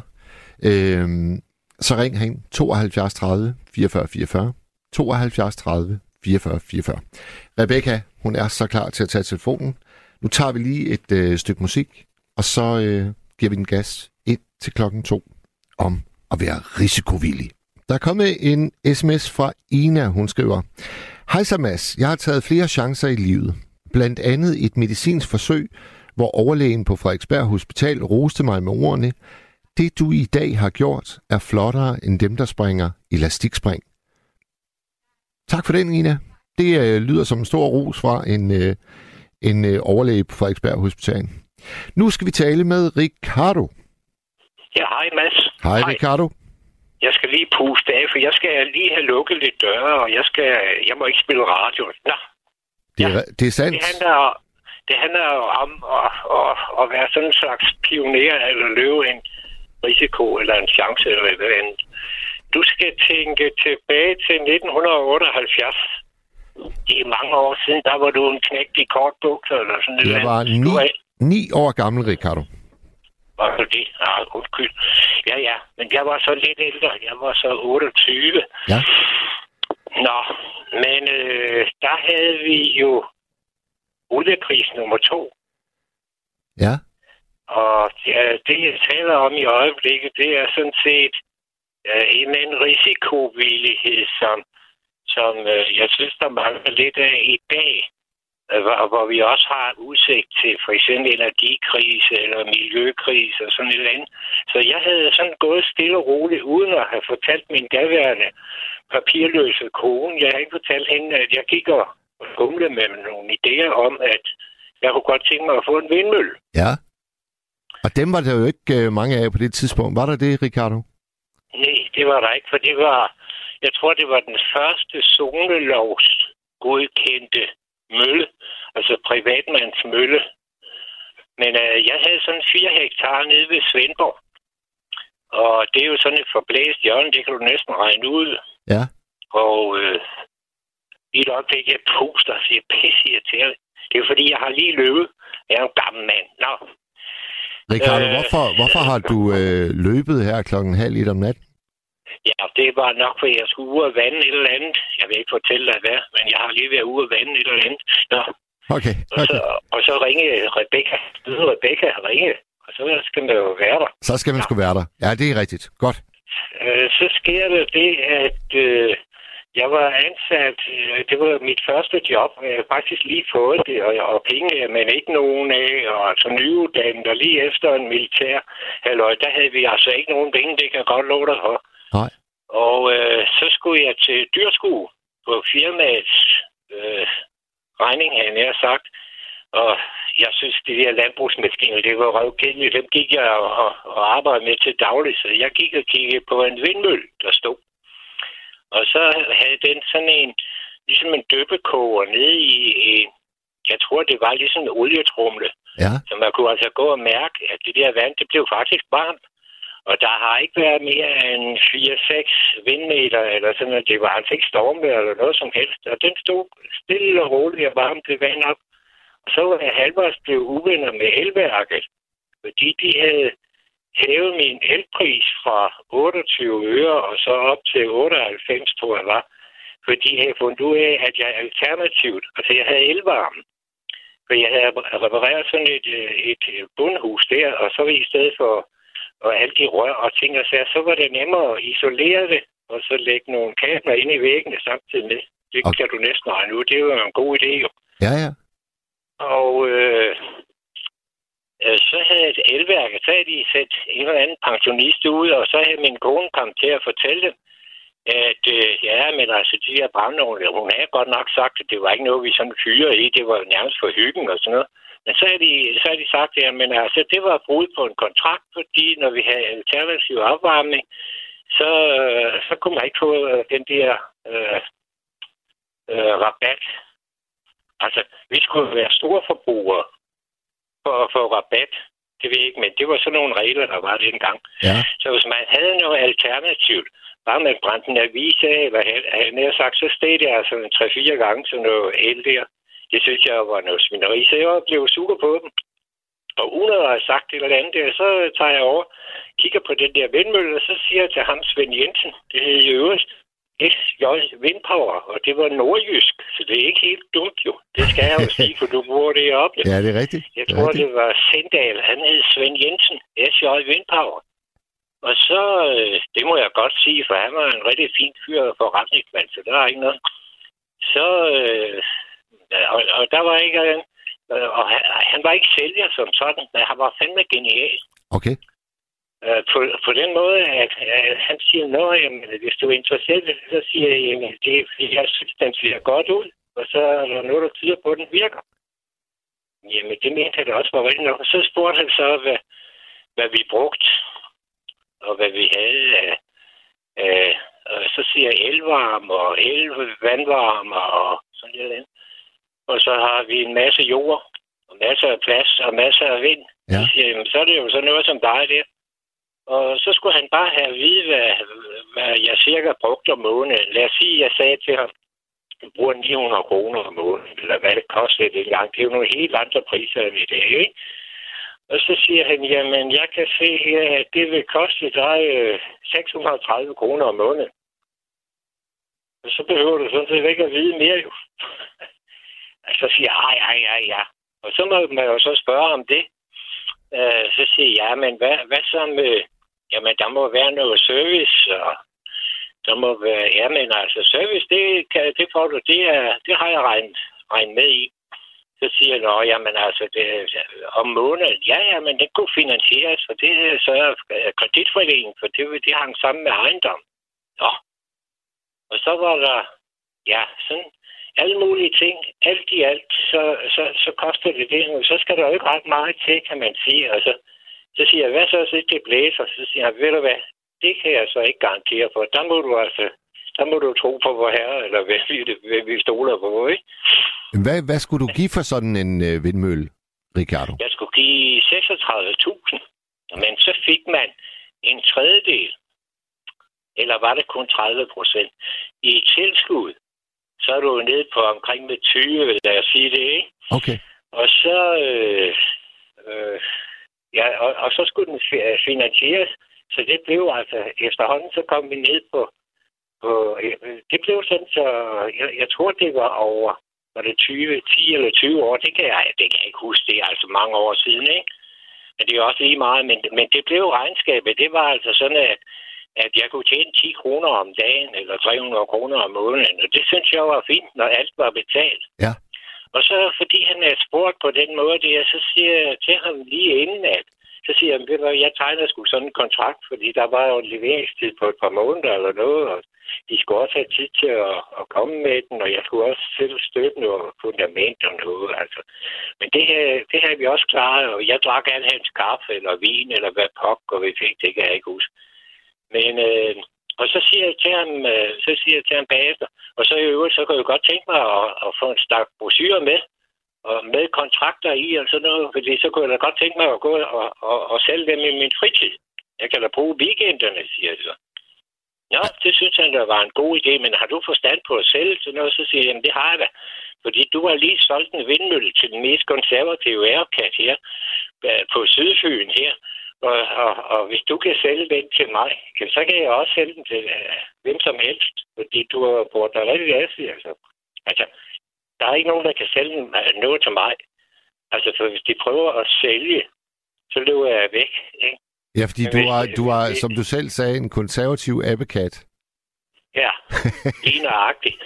Speaker 2: Øh, så ring hen 72 30 44 44. 72 30 44 44. Rebecca, hun er så klar til at tage telefonen. Nu tager vi lige et øh, stykke musik, og så øh, giver vi den gas til klokken to om at være risikovillig. Der er kommet en sms fra Ina, hun skriver. Hej så Mads, jeg har taget flere chancer i livet. Blandt andet et medicinsk forsøg, hvor overlægen på Frederiksberg Hospital roste mig med ordene, det du i dag har gjort er flottere end dem, der springer elastikspring. Tak for den, Ina. Det øh, lyder som en stor ros fra en, øh, en øh, overlæge på Frederiksberg Hospital. Nu skal vi tale med Ricardo.
Speaker 4: Ja, hej Mads.
Speaker 2: Hej, hej. Ricardo.
Speaker 4: Jeg skal lige puste af, for jeg skal lige have lukket lidt døre, og jeg, skal, jeg må ikke spille radio. Nå.
Speaker 2: Det er, ja. det er sandt.
Speaker 4: Det handler, det handler om at, at, at være sådan en slags pioner, eller løbe en risiko, eller en chance, eller hvad andet. Du skal tænke tilbage til 1978. Det er mange år siden, der var du en knægt i kortbukser, eller sådan noget.
Speaker 2: Jeg var ni, er... ni år gammel, Ricardo.
Speaker 4: Var du det? Ja, undskyld. Ja, ja, men jeg var så lidt ældre. Jeg var så 28.
Speaker 2: Ja.
Speaker 4: Nå, men øh, der havde vi jo oliekris nummer to.
Speaker 2: Ja.
Speaker 4: Og ja, det, jeg taler om i øjeblikket, det er sådan set øh, en en risikovillighed, som, som øh, jeg synes, der mangler lidt af i dag hvor, hvor vi også har udsigt til for eksempel energikrise eller miljøkrise og sådan et eller andet. Så jeg havde sådan gået stille og roligt, uden at have fortalt min daværende papirløse kone. Jeg har ikke fortalt hende, at jeg gik og gumlede med nogle idéer om, at jeg kunne godt tænke mig at få en vindmølle.
Speaker 2: Ja. Og dem var der jo ikke øh, mange af på det tidspunkt. Var der det, Ricardo?
Speaker 4: Nej, det var der ikke, for det var, jeg tror, det var den første zonelovs godkendte mølle, altså privatmands mølle. Men øh, jeg havde sådan 4 hektar nede ved Svendborg. Og det er jo sådan et forblæst hjørne, det kan du næsten regne ud.
Speaker 2: Ja.
Speaker 4: Og øh, i et øjeblik, jeg puster og siger, pisse irriterende. Det er fordi, jeg har lige løbet. Jeg er en gammel mand. Nå.
Speaker 2: Ricardo, øh, hvorfor, hvorfor har du øh, løbet her klokken halv et om natten?
Speaker 4: Ja, det var nok, fordi jeg skulle ud og vande et eller andet. Jeg vil ikke fortælle dig hvad, men jeg har lige været ude og vande et eller andet. Nå.
Speaker 2: Okay, okay.
Speaker 4: Og, så, og så ringe Rebecca. Rebecca ringe, og så skal man jo være der.
Speaker 2: Så skal man ja. sgu være der. Ja, det er rigtigt. Godt.
Speaker 4: Øh, så sker det det, at øh, jeg var ansat, øh, det var mit første job, jeg har faktisk lige fået det, og, og penge, men ikke nogen af, og altså nyuddannet, og lige efter en militær halløj, der havde vi altså ikke nogen penge, det kan jeg godt love dig for.
Speaker 2: Nej.
Speaker 4: Og øh, så skulle jeg til dyrskue på firmaets øh, regning, havde jeg sagt. Og jeg synes, de der landbrugsmaskiner, det var røvkendeligt. Dem gik jeg og, og, arbejdede med til daglig, så jeg gik og kiggede på en vindmølle, der stod. Og så havde den sådan en, ligesom en døbekoger nede i en, jeg tror, det var ligesom en olietrumle.
Speaker 2: Ja.
Speaker 4: Så man kunne altså gå og mærke, at det der vand, det blev faktisk varmt. Og der har ikke været mere end 4-6 vindmeter, eller sådan noget. Det var altså ikke stormvejr eller noget som helst. Og den stod stille og roligt og varmt det vand op. Og så var jeg halvvejs blevet uvenner med elværket, fordi de havde hævet min elpris fra 28 øre og så op til 98, tror jeg var. For de havde fundet ud af, at jeg alternativt, altså jeg havde elvarme. For jeg havde repareret sådan et, øh, et øh, bundhus der, og så i stedet for og alle de rør og ting og sager, så var det nemmere at isolere det, og så lægge nogle kabler ind i væggene samtidig med. Det okay. kan du næsten regne ud. Det er jo en god idé, jo.
Speaker 2: Ja, ja.
Speaker 4: Og øh, øh, så havde et elværk, så havde de sat en eller anden pensionist ud, og så havde min kone kommet til at fortælle dem, at øh, ja, men altså de her brandovne, hun havde godt nok sagt, at det var ikke noget, vi sådan fyre i, det var nærmest for hyggen og sådan noget. Men så har de, så har de sagt, at men altså, det var brud på en kontrakt, fordi når vi havde alternativ opvarmning, så, øh, så kunne man ikke få øh, den der øh, øh, rabat. Altså, vi skulle være store forbrugere for at få rabat. Det ved jeg ikke, men det var sådan nogle regler, der var dengang.
Speaker 2: Ja.
Speaker 4: Så hvis man havde noget alternativt, bare man brændte en avis af, eller havde sagt, så steg det altså en 3-4 gange sådan noget el der. Det synes jeg var noget svineri, så jeg blev super på dem. Og uden at have sagt det eller andet der, så tager jeg over, kigger på den der vindmølle, og så siger jeg til ham, Svend Jensen, det hed i øvrigt SJ Vindpower, og det var nordjysk, så det er ikke helt dumt jo. Det skal jeg jo sige, for du bor det op.
Speaker 2: Ja, det er rigtigt.
Speaker 4: Jeg
Speaker 2: det
Speaker 4: tror,
Speaker 2: rigtigt.
Speaker 4: det var Sendal, han hed Svend Jensen, SJ Vindpower. Og så, øh, det må jeg godt sige, for han var en rigtig fin fyr og forretningsmand, så der er ikke noget. Så, øh, og, og der var ikke, øh, og han, han var ikke sælger som sådan, men han var fandme genial.
Speaker 2: Okay.
Speaker 4: Øh, på, på den måde, at, at han siger, Nå, jamen, hvis du er interesseret, så siger jeg, jamen, det er, fordi jeg synes, den ser godt ud, og så er der noget, der tyder på, at den virker. Jamen, det mente han også var rigtigt nok. Og så spurgte han så, hvad, hvad vi brugte, og hvad vi havde af, af og så siger jeg elvarme og el vandvarme og sådan noget. Og så har vi en masse jord, og masser af plads og masser af vind.
Speaker 2: Ja.
Speaker 4: Så, siger, jamen, så er det jo sådan noget som dig der. Og så skulle han bare have at vide, hvad, hvad jeg cirka brugte om måneden. Lad os sige, jeg sagde til ham, du bruger 900 kroner om måneden, eller hvad det kostede dengang. Det er jo nogle helt andre priser end i dag, ikke? Og så siger han, jamen, jeg kan se her, at det vil koste dig øh, 630 kroner om måneden. Og så behøver du sådan set ikke at vide mere, jo. og altså, så siger jeg, ja, ja, ja. Og så må man jo så spørge om det. Øh, så siger jeg, ja, men hvad, hvad så med... Jamen, der må være noget service, og der må være... Jamen, altså, service, det, kan, det får du, det, er, det har jeg regnet, regnet med i. Så siger jeg, jamen altså, det, om måneden, ja, ja, men det kunne finansieres, for det sørger kreditforeningen, for det, det hang sammen med ejendom. Nå. Og så var der, ja, sådan alle mulige ting. Alt i alt, så, så, så koster det det. Så skal der jo ikke ret meget til, kan man sige. Og så, siger jeg, hvad så, hvis det blæser? Så siger jeg, ved du hvad, det kan jeg så ikke garantere for. Der må du altså, der må du tro på vor herre, eller hvad vi, hvad vi stoler på, ikke?
Speaker 2: Hvad, hvad skulle du give for sådan en øh, vindmølle, Ricardo?
Speaker 4: Jeg skulle give 36.000, men så fik man en tredjedel, eller var det kun 30 procent, i tilskud. Så er du jo nede på omkring med 20, vil jeg sige det, ikke?
Speaker 2: Okay.
Speaker 4: Og så, øh, øh, ja, og, og så skulle den øh, finansieres, så det blev altså, efterhånden så kom vi ned på, på øh, det blev sådan, så jeg, jeg tror, det var over var det 20, 10 eller 20 år, det kan jeg, det kan jeg ikke huske, det er altså mange år siden, ikke? Men det er også lige meget, men, men det blev regnskabet, det var altså sådan, at, at jeg kunne tjene 10 kroner om dagen, eller 300 kroner om måneden, og det synes jeg var fint, når alt var betalt.
Speaker 2: Ja.
Speaker 4: Og så fordi han er spurgt på den måde, det så siger jeg til ham lige inden, at så siger han, ved du jeg tegner sgu sådan en kontrakt, fordi der var jo en leveringstid på et par måneder eller noget, og de skulle også have tid til at, at komme med den, og jeg skulle også selv støtte noget fundament og noget. Altså. Men det her, det her vi også klaret, og jeg drak alt hans kaffe eller vin, eller hvad pok, og vi fik, det kan jeg ikke huske. Men, øh, og så siger jeg til ham, øh, så siger jeg til ham bagefter, og så i øvrigt, så kan jeg godt tænke mig at, at få en stak brosyre med, og med kontrakter i og sådan noget, fordi så kunne jeg da godt tænke mig at gå og, og, og sælge dem i min fritid. Jeg kan da bruge weekenderne, siger jeg så. Ja, det synes han, der var en god idé, men har du forstand på at sælge sådan noget, så siger jeg, jamen det har jeg da. Fordi du har lige solgt en vindmølle til den mest konservative ærkat her øh, på Sydfyn her. Og, og, og hvis du kan sælge den til mig, så kan jeg også sælge den til uh, hvem som helst. Fordi du har brugt dig rigtig af, altså. altså, der er ikke nogen, der kan sælge noget til mig. Altså, for hvis de prøver at sælge, så løber jeg væk, ikke?
Speaker 2: Ja, fordi du har, du har, som du selv sagde, en konservativ abbekat.
Speaker 4: Ja, lige nøjagtigt.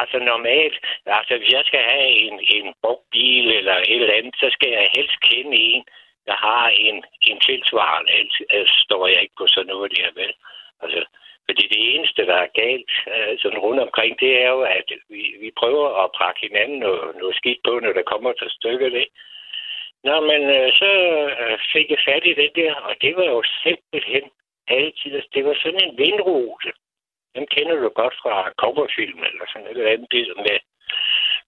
Speaker 4: Altså normalt, altså hvis jeg skal have en, en brugt bil eller et eller andet, så skal jeg helst kende en, der har en, en tilsvarende. Ellers øh, står jeg ikke på sådan noget der, vel? Altså, fordi det eneste, der er galt øh, sådan rundt omkring, det er jo, at vi, vi prøver at prakke hinanden noget, noget skidt på, når der kommer til stykket, det. Nå, men øh, så øh, fik jeg fat i det der, og det var jo simpelthen altid, altså, det var sådan en vindrose. Dem kender du godt fra coverfilm eller sådan et eller andet billede med,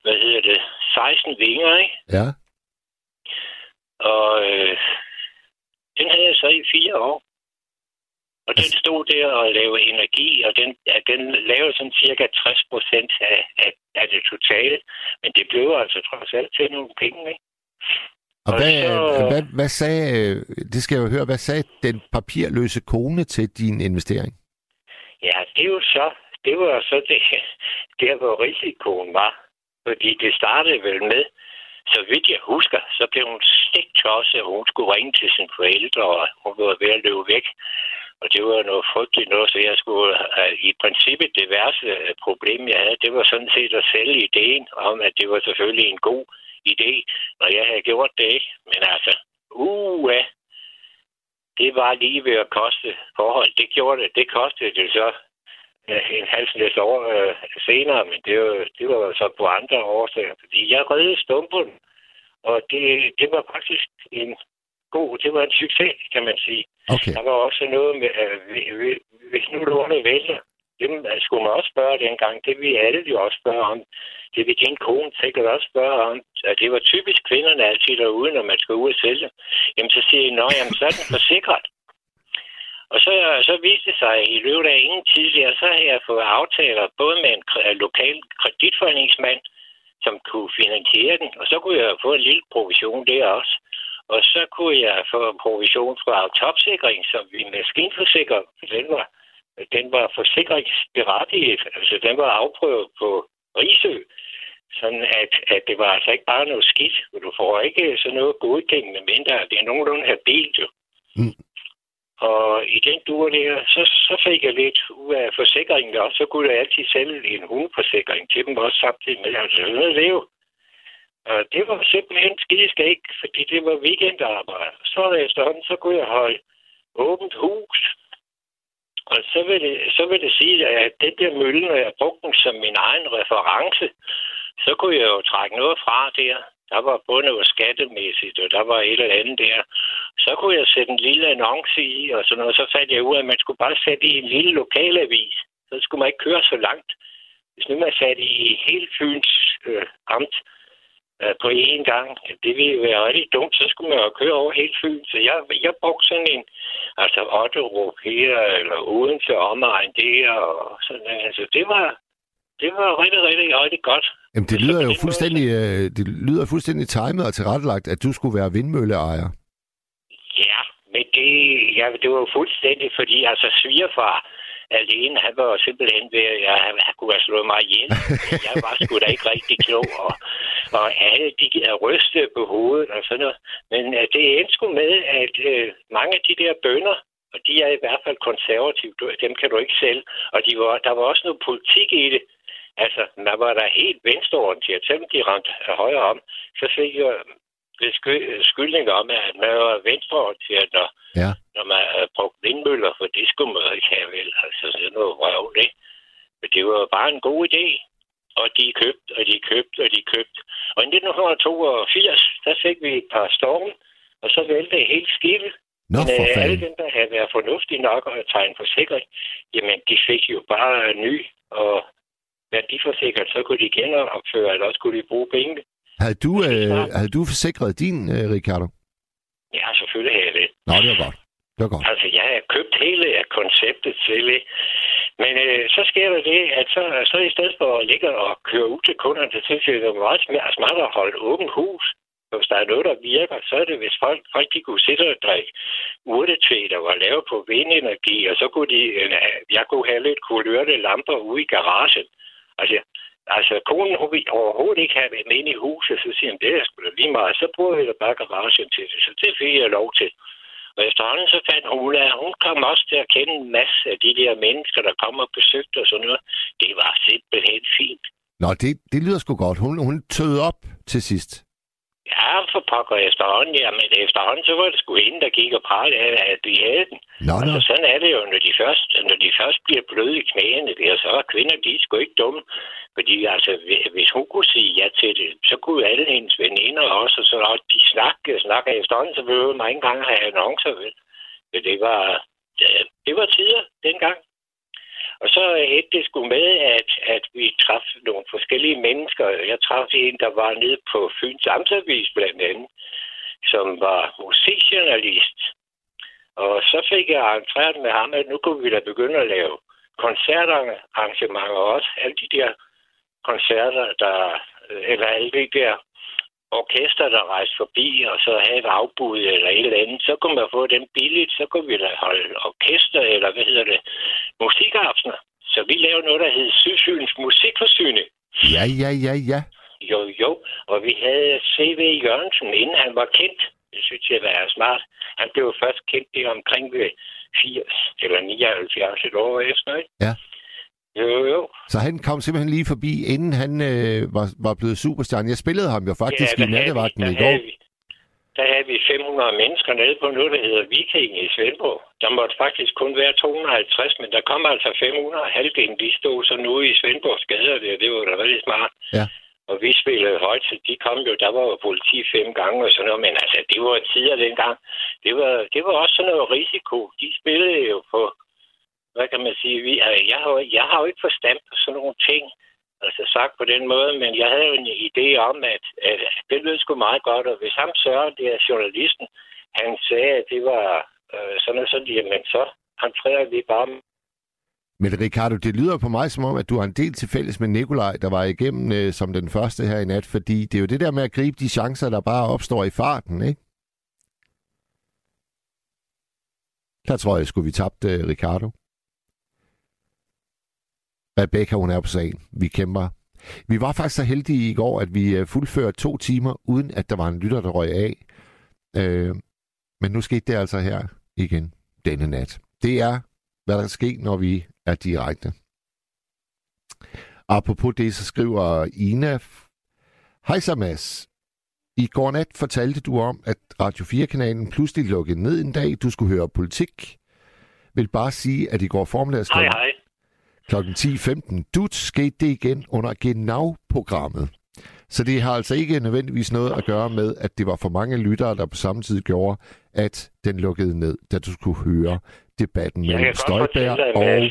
Speaker 4: hvad hedder det, 16 vinger, ikke?
Speaker 2: Ja.
Speaker 4: Og øh, den havde jeg så i fire år. Og den stod der og lavede energi, og den, ja, den lavede sådan cirka 60 procent af, af, af det totale. Men det blev altså trods alt til nogle penge, ikke?
Speaker 2: Og, og hvad, så... hvad, hvad sagde, det skal jeg jo høre, hvad sagde den papirløse kone til din investering?
Speaker 4: Ja, det er jo så, det var så det, der, hvor risikoen var. Fordi det startede vel med, så vidt jeg husker, så blev hun stik tosset, og hun skulle ringe til sine forældre, og hun var ved at løbe væk. Og det var noget frygteligt noget, så jeg skulle... Øh, I princippet, det værste øh, problem, jeg havde, det var sådan set at sælge ideen om, at det var selvfølgelig en god idé, når jeg havde gjort det. Men altså, uh, det var lige ved at koste forhold. Det gjorde det. Det kostede det så en halv næste år øh, senere, men det var, det var så på andre årsager. Fordi jeg reddede stumpen, og det, det var faktisk en god, det var en succes, kan man sige.
Speaker 2: Okay.
Speaker 4: Der var også noget med, at hvis nu lånet vælger, det skulle man også spørge dengang. Det vi alle jo også spørge om. Det vil din kone sikkert også spørge om. At det var typisk kvinderne altid derude, når man skal ud og sælge. Jamen så siger jeg, nå, jamen så er den forsikret. Og så, så viste det sig, i løbet af ingen tidligere, så har jeg fået aftaler både med en øh, lokal kreditforeningsmand, som kunne finansiere den, og så kunne jeg få en lille provision der også. Og så kunne jeg få en provision fra topsikring, som vi maskinforsikrer, den var, den var forsikringsberettiget, altså den var afprøvet på Risø. Sådan at, at det var altså ikke bare noget skidt, du får ikke sådan noget godkendende medmindre Det er nogenlunde habilt jo. Mm. Og i den duer der, så, så fik jeg lidt ud af forsikringen, og så kunne jeg altid sælge en hundeforsikring til dem også samtidig med, at jeg leve. Og det var simpelthen skideskæg, fordi det var weekendarbejde. Så efterhånden, så kunne jeg holde åbent hus. Og så vil, det, så vil det sige, at den der mølle, når jeg brugte den som min egen reference, så kunne jeg jo trække noget fra der. Der var både noget skattemæssigt, og der var et eller andet der. Så kunne jeg sætte en lille annonce i, og sådan noget. Så fandt jeg ud af, at man skulle bare sætte i en lille lokalavis. Så skulle man ikke køre så langt. Hvis nu man satte i helt Fyns øh, amt øh, på én gang, det ville være rigtig dumt. Så skulle man jo køre over helt Fyn. Så jeg, jeg brugte sådan en, altså Otterup her, eller Odense omegn der, og sådan Altså, det var, det var rigtig, rigtig, rigtig godt.
Speaker 2: Jamen, det lyder jo fuldstændig, øh, det lyder fuldstændig timet og tilrettelagt, at du skulle være vindmølleejer.
Speaker 4: Ja, men det, ja, det var jo fuldstændig, fordi altså svigerfar alene, han var jo simpelthen ved, at jeg, han kunne have slået mig ihjel. jeg var sgu da ikke rigtig klog, og, og alle de ryste på hovedet og sådan noget. Men uh, det endte sgu med, at uh, mange af de der bønder, og de er i hvert fald konservative, dem kan du ikke sælge, og de var, der var også noget politik i det. Altså, man var der helt venstreorienteret. Selvom de ramte højre om, så fik jeg skyldning om, at man var venstreorienteret, når, ja. når man brugte vindmøller, for det skulle man ikke have vel. Altså, sådan noget røv, det. Men det var bare en god idé. Og de købte, og de købte, og de købte. Og i 1982, der fik vi et par storme, og så vælte helt skibet.
Speaker 2: Nå, Men
Speaker 4: øh, alle dem, der havde været fornuftige nok at tegne forsikring, jamen, de fik jo bare ny og værdiforsikret, så kunne de genopføre, eller også kunne de bruge penge.
Speaker 2: Havde du, øh, havde du forsikret din, øh, Ricardo?
Speaker 4: Ja, selvfølgelig havde jeg det.
Speaker 2: Nå, det var godt. Det var godt.
Speaker 4: Altså, jeg har købt hele konceptet til det. Men øh, så sker der det, at så, så i stedet for at ligge og køre ud til kunderne, så synes jeg, det er meget smart at holde åbent hus. Hvis der er noget, der virker, så er det, hvis folk, de kunne sidde og drikke urtetvæ, der var lavet på vindenergi, og så kunne de, øh, jeg kunne have lidt kulørte lamper ude i garagen. Altså, altså konen hun vil overhovedet ikke have været ind i huset, så siger han, det er sgu da lige meget. Så bruger jeg da bare garagen til det, så det fik jeg lov til. Og efterhånden så fandt hun at hun kom også til at kende en masse af de der mennesker, der kom og besøgte og sådan noget. Det var simpelthen fint.
Speaker 2: Nå, det, det lyder sgu godt. Hun, hun tød op til sidst.
Speaker 4: Ja, for pokker efterhånden, ja, men efterhånden, så var det sgu hende, der gik og pralede af, at vi havde den.
Speaker 2: Nå,
Speaker 4: altså,
Speaker 2: nå.
Speaker 4: sådan er det jo, når de først, når de først bliver bløde i knæene, der, så er kvinder, de er sgu ikke dumme. Fordi altså, hvis hun kunne sige ja til det, så kunne alle hendes veninder også, og så og de snakke, snakke efterhånden, så ville man ikke engang have annoncer, vel? Men det var, det var tider dengang. Og så endte det sgu med, at, at vi traf nogle forskellige mennesker. Jeg traf en, der var nede på Fyns Amtsavis blandt andet, som var musikjournalist. Og så fik jeg arrangeret med ham, at nu kunne vi da begynde at lave koncertarrangementer også. Alle de der koncerter, der, eller alle de der orkester, der rejste forbi, og så havde et afbud eller et eller andet, så kunne man få dem billigt, så kunne vi da holde orkester, eller hvad hedder det, musikaftener. Så vi lavede noget, der hed Sydfyns Musikforsyning.
Speaker 2: Ja, ja, ja, ja.
Speaker 4: Jo, jo. Og vi havde C.V. Jørgensen, inden han var kendt. Det synes jeg var smart. Han blev først kendt det omkring ved 80 eller 79 et år efter, ikke?
Speaker 2: Ja.
Speaker 4: Jo, jo.
Speaker 2: Så han kom simpelthen lige forbi, inden han øh, var, var blevet superstjerne. Jeg spillede ham jo faktisk
Speaker 4: Ja,
Speaker 2: i nattevagten i går.
Speaker 4: vi- Der havde vi 500 mennesker nede på noget, der hedder Viking i Svendborg. Der måtte faktisk kun være 250, men der kom altså 500. Halvdelen, de stod så nu i Svendborgs gader der. Det var da rigtig smart.
Speaker 2: Ja.
Speaker 4: Og vi spillede højt, så de kom jo, der var jo politi fem gange og sådan noget, men altså, det var tider dengang. Det var, det var også sådan noget risiko. De spillede jo på, hvad kan man sige, vi, altså, jeg, har, jo- jeg har jo ikke forstand på sådan nogle ting, altså sagt på den måde, men jeg havde jo en idé om, at, at det lød sgu meget godt, og hvis ham Søren, det er journalisten, han sagde, at det var øh, sådan og sådan, jamen så entrerer vi bare
Speaker 2: Men Ricardo, det lyder på mig som om, at du har en del til fælles med Nikolaj, der var igennem øh, som den første her i nat, fordi det er jo det der med at gribe de chancer, der bare opstår i farten, ikke? Der tror jeg, skulle vi tabte øh, Ricardo. Rebecca, hun er på sagen. Vi kæmper. Vi var faktisk så heldige i går, at vi øh, fuldførte to timer, uden at der var en lytter, der røg af. Øh, men nu skete det altså her igen denne nat. Det er, hvad der sker, når vi er direkte. Apropos det, så skriver Ina, Hej så Mads. I går nat fortalte du om, at Radio 4-kanalen pludselig lukkede ned en dag. Du skulle høre politik. Vil bare sige, at i går formiddags
Speaker 4: hej hej
Speaker 2: kl. 10.15 dut skete det igen under Genau-programmet. Så det har altså ikke nødvendigvis noget at gøre med, at det var for mange lyttere, der på samme tid gjorde, at den lukkede ned, da du skulle høre debatten mellem Støjbær og.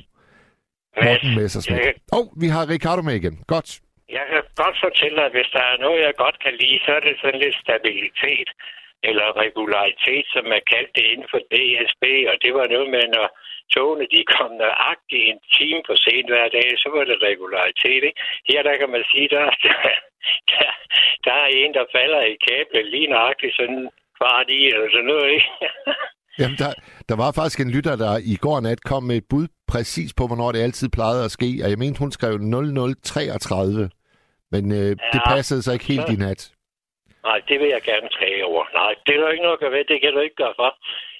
Speaker 2: Morten Messersmith. Åh, oh, vi har Ricardo med igen. Godt.
Speaker 4: jeg kan godt fortælle dig, at hvis der er noget, jeg godt kan lide, så er det sådan lidt stabilitet eller regularitet, som man kaldte det inden for DSB, og det var noget med, når togene de kom nøjagtigt en time for sent hver dag, så var det regularitet. Ikke? Her der kan man sige, der, der, der, der er en, der falder i kablet lige nøjagtigt sådan kvart i, eller sådan noget. Ikke?
Speaker 2: Jamen, der, der var faktisk en lytter, der i går nat kom med et bud præcis på, hvornår det altid plejede at ske, og jeg mente, hun skrev 0033. Men øh, ja, det passede så ikke helt
Speaker 4: så-
Speaker 2: i nat.
Speaker 4: Nej, det vil jeg gerne træge over. Nej, det er der ikke noget at gøre ved. Det kan du ikke gøre for.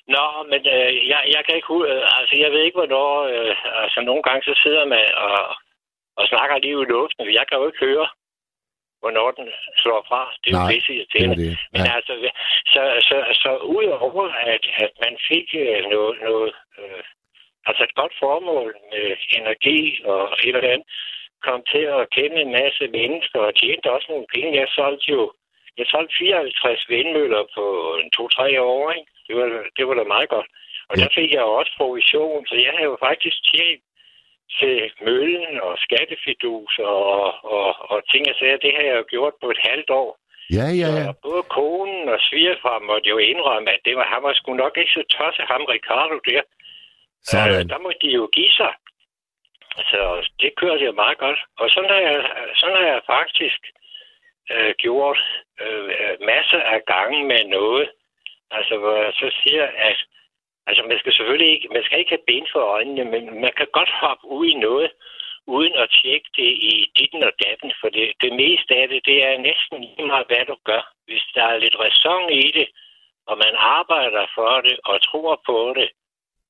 Speaker 4: Nå, men øh, jeg, jeg kan ikke... Øh, altså, jeg ved ikke, hvornår... Øh, altså, nogle gange så sidder man og, og snakker lige ud i luften. Jeg kan jo ikke høre, hvornår den slår fra. Det er
Speaker 2: Nej,
Speaker 4: jo pisse irriterende. er
Speaker 2: det.
Speaker 4: Men
Speaker 2: Ja.
Speaker 4: altså, så, så, så udover at, at man fik øh, noget, noget øh, altså et godt formål med energi og et eller andet, kom til at kende en masse mennesker og tjente også nogle penge. Jeg solgte jo jeg solgte 54 vindmøller på en to-tre år, ikke? Det var, det var da meget godt. Og
Speaker 2: Ja.
Speaker 4: der fik jeg også provision, så jeg havde jo faktisk tjent til møllen og skattefidus og, og, og ting og sager. Det har jeg jo gjort på et halvt år.
Speaker 2: Ja, ja, ja.
Speaker 4: Så både konen og svigerfar måtte jo indrømme, at det var, han var sgu nok ikke så tosset, ham Ricardo der.
Speaker 2: Sådan.
Speaker 4: Øh, der må de jo give sig. Så det kørte jeg meget godt. Og sådan har jeg, sådan har jeg faktisk øh, gjort øh, masser af gange med noget. Altså, hvor jeg så siger, at altså, man skal selvfølgelig ikke, man skal ikke have ben for øjnene, men man kan godt hoppe ud i noget, uden at tjekke det i ditten og datten, for det, det meste af det, det er næsten lige meget, hvad du gør. Hvis der er lidt ræson i det, og man arbejder for det og tror på det,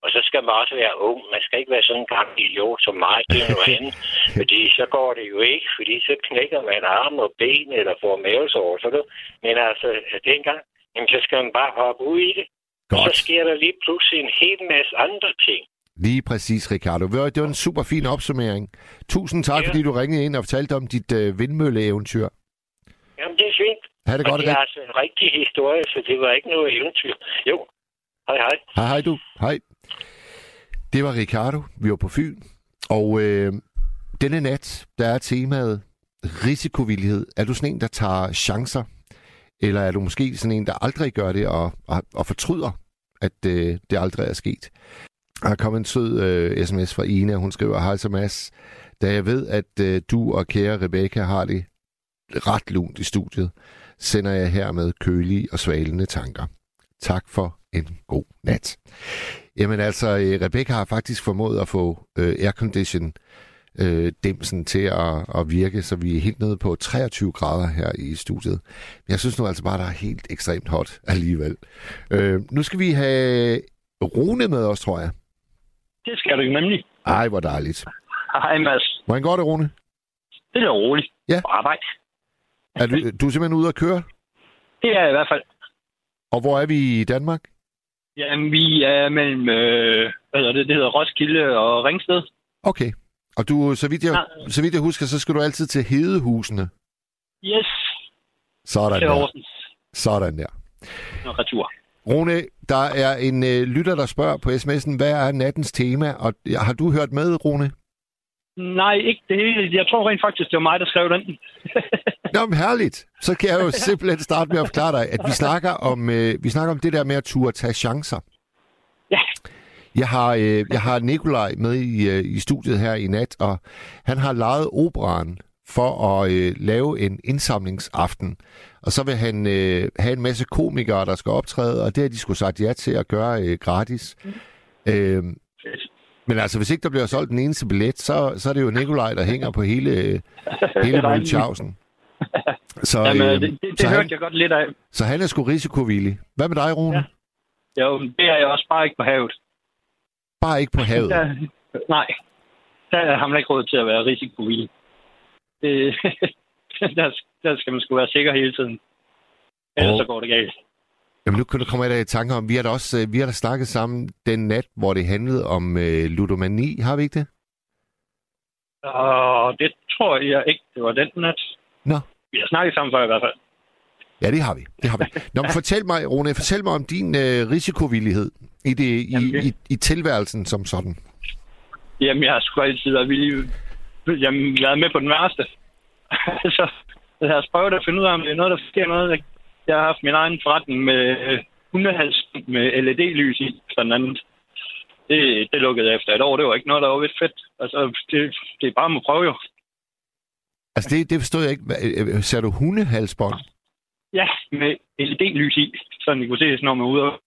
Speaker 4: og så skal man også være ung. Man skal ikke være sådan en gammel idiot som mig. Det er noget andet. Fordi så går det jo ikke, fordi så knækker man arme og ben eller får mavesår. Så det. Men altså, dengang, jamen, så skal man bare hoppe ud i det. Og så
Speaker 2: Godt.
Speaker 4: sker der lige pludselig en hel masse andre ting.
Speaker 2: Lige præcis, Ricardo. Det var en super fin opsummering. Tusind tak,
Speaker 4: Ja.
Speaker 2: fordi du ringede ind og fortalte om dit øh, vindmølleeventyr.
Speaker 4: Jamen, det er fint.
Speaker 2: Ha' det
Speaker 4: Og
Speaker 2: godt,
Speaker 4: det er altså en rigtig historie, så det var ikke noget eventyr. Jo, hej hej.
Speaker 2: Hej, hej du. Hej. Det var Ricardo. Vi var på Fyn. Og øh, denne nat, der er temaet risikovillighed. Er du sådan en, der tager chancer? Eller er du måske sådan en, der aldrig gør det og, og, og fortryder, at øh, det aldrig er sket? Der er kommet en sød øh, sms fra Ina. Hun skriver, Hej så Mads. Da jeg ved, at øh, du og kære Rebecca har det ret lunt i studiet, sender jeg hermed kølige og svalende tanker. Tak for en god nat. Jamen altså, øh, Rebecca har faktisk formået at få øh, aircondition øh, dimsen til at, at virke, så vi er helt nede på 23 grader her i studiet. Men jeg synes nu altså bare, der er helt ekstremt hot alligevel. Øh, nu skal vi have Rune med os, tror jeg.
Speaker 5: Det skal du nemlig.
Speaker 2: Ej, hvor dejligt.
Speaker 5: Hej, Mads.
Speaker 2: Hvordan går det, Rune?
Speaker 5: Det er roligt.
Speaker 2: Ja.
Speaker 5: På arbejde.
Speaker 2: Er du, du er simpelthen ude at køre?
Speaker 5: Det er jeg i hvert fald.
Speaker 2: Og hvor er vi i Danmark?
Speaker 5: Jamen, vi er mellem, øh, hvad hedder det, det hedder Roskilde og Ringsted.
Speaker 2: Okay. Og du, så vidt, jeg,
Speaker 5: Nej.
Speaker 2: så vidt jeg husker, så skal du altid til Hedehusene.
Speaker 5: Yes,
Speaker 2: Sådan
Speaker 5: til
Speaker 2: der. Sådan der.
Speaker 5: og retur.
Speaker 2: Rune, der er en øh, lytter, der spørger på sms'en, hvad er nattens tema? Og har du hørt med, Rune?
Speaker 5: Nej, ikke det hele. Jeg tror rent faktisk, det var mig, der skrev den.
Speaker 2: Nå, men herligt. Så kan jeg jo simpelthen starte med at forklare dig, at vi snakker om, øh, vi snakker om det der med at turde tage chancer. Jeg har, øh, jeg har Nikolaj med i, øh, i studiet her i nat, og han har lejet operan for at øh, lave en indsamlingsaften. Og så vil han øh, have en masse komikere, der skal optræde, og det har de skulle sagt ja til at gøre øh, gratis. Øh,
Speaker 5: Fedt.
Speaker 2: men altså, hvis ikke der bliver solgt den eneste billet, så, så er det jo Nikolaj, der hænger på hele, hele
Speaker 5: dejligt.
Speaker 2: Mulchausen. Så,
Speaker 5: Jamen,
Speaker 2: øh,
Speaker 5: det, det, det
Speaker 2: så,
Speaker 5: hørte
Speaker 2: han,
Speaker 5: jeg godt lidt af.
Speaker 2: så han er sgu risikovillig. Hvad med dig, Rune? Ja.
Speaker 5: Jo, det er jeg også bare ikke på havet.
Speaker 2: Bare ikke på havet. Ja.
Speaker 5: Nej, der har man ikke råd til at være risikovillig. Det, der, der skal man sgu være sikker hele tiden. Ellers
Speaker 2: Og-
Speaker 5: så går det galt.
Speaker 2: Jamen, nu kan du komme af i tanke om, vi har da også øh, vi har da snakket sammen den nat, hvor det handlede om øh, ludomani. Har vi ikke det?
Speaker 5: Og det tror jeg ikke, det var den nat.
Speaker 2: Nå.
Speaker 5: Vi har snakket sammen før i hvert fald.
Speaker 2: Ja, det har vi. Det har vi. Nå, men fortæl mig, Rune, fortæl mig om din øh, risikovillighed i, det, i,
Speaker 5: Jamen, det-
Speaker 2: i, i tilværelsen som sådan.
Speaker 5: Jamen, jeg har sgu altid været villig. Jamen, været med på den værste. så jeg har prøvet at finde ud af, om det er noget, der sker noget. Jeg har haft min egen forretning med øh, hundehals med LED-lys i, blandt andet. Det, det lukkede efter et år. Det var ikke noget, der var lidt fedt. Altså, det, det er bare med at prøve jo.
Speaker 2: Altså, det, det forstod jeg ikke. Øh, øh, Ser du hundehalsbånd?
Speaker 5: Ja, med LED-lys i, så I kunne se, når man er ude og...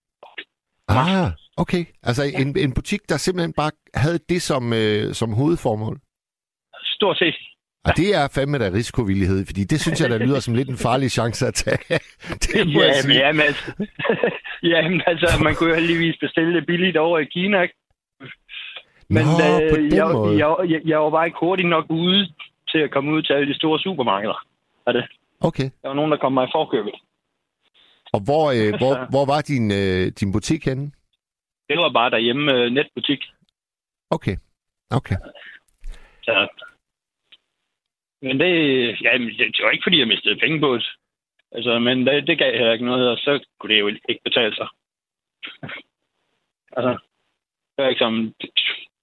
Speaker 2: Ah, okay. Altså, en, en butik, der simpelthen bare havde det som, øh, som hovedformål.
Speaker 5: Stort set.
Speaker 2: Og det er fandme da risikovillighed, fordi det synes jeg, der lyder som lidt en farlig chance at tage. det må jeg
Speaker 5: Ja, men,
Speaker 2: sige.
Speaker 5: ja, men altså, jamen, altså, man kunne jo heldigvis bestille det billigt over i Kina, ikke? Men
Speaker 2: Nå, på den
Speaker 5: jeg,
Speaker 2: måde.
Speaker 5: Jeg, jeg, jeg var bare ikke hurtigt nok ude til at komme ud til alle de store supermarkeder. Er det?
Speaker 2: Okay.
Speaker 5: Der var nogen, der kom mig i forkøbet.
Speaker 2: Og hvor, øh, hvor, hvor var din, øh, din butik henne?
Speaker 5: Det var bare derhjemme øh, netbutik.
Speaker 2: Okay. Okay.
Speaker 5: Så. Men det, jamen, det, var ikke, fordi jeg mistede penge på det. Altså, men det, det gav heller ikke noget, og så kunne det jo ikke betale sig. altså, det var ikke som...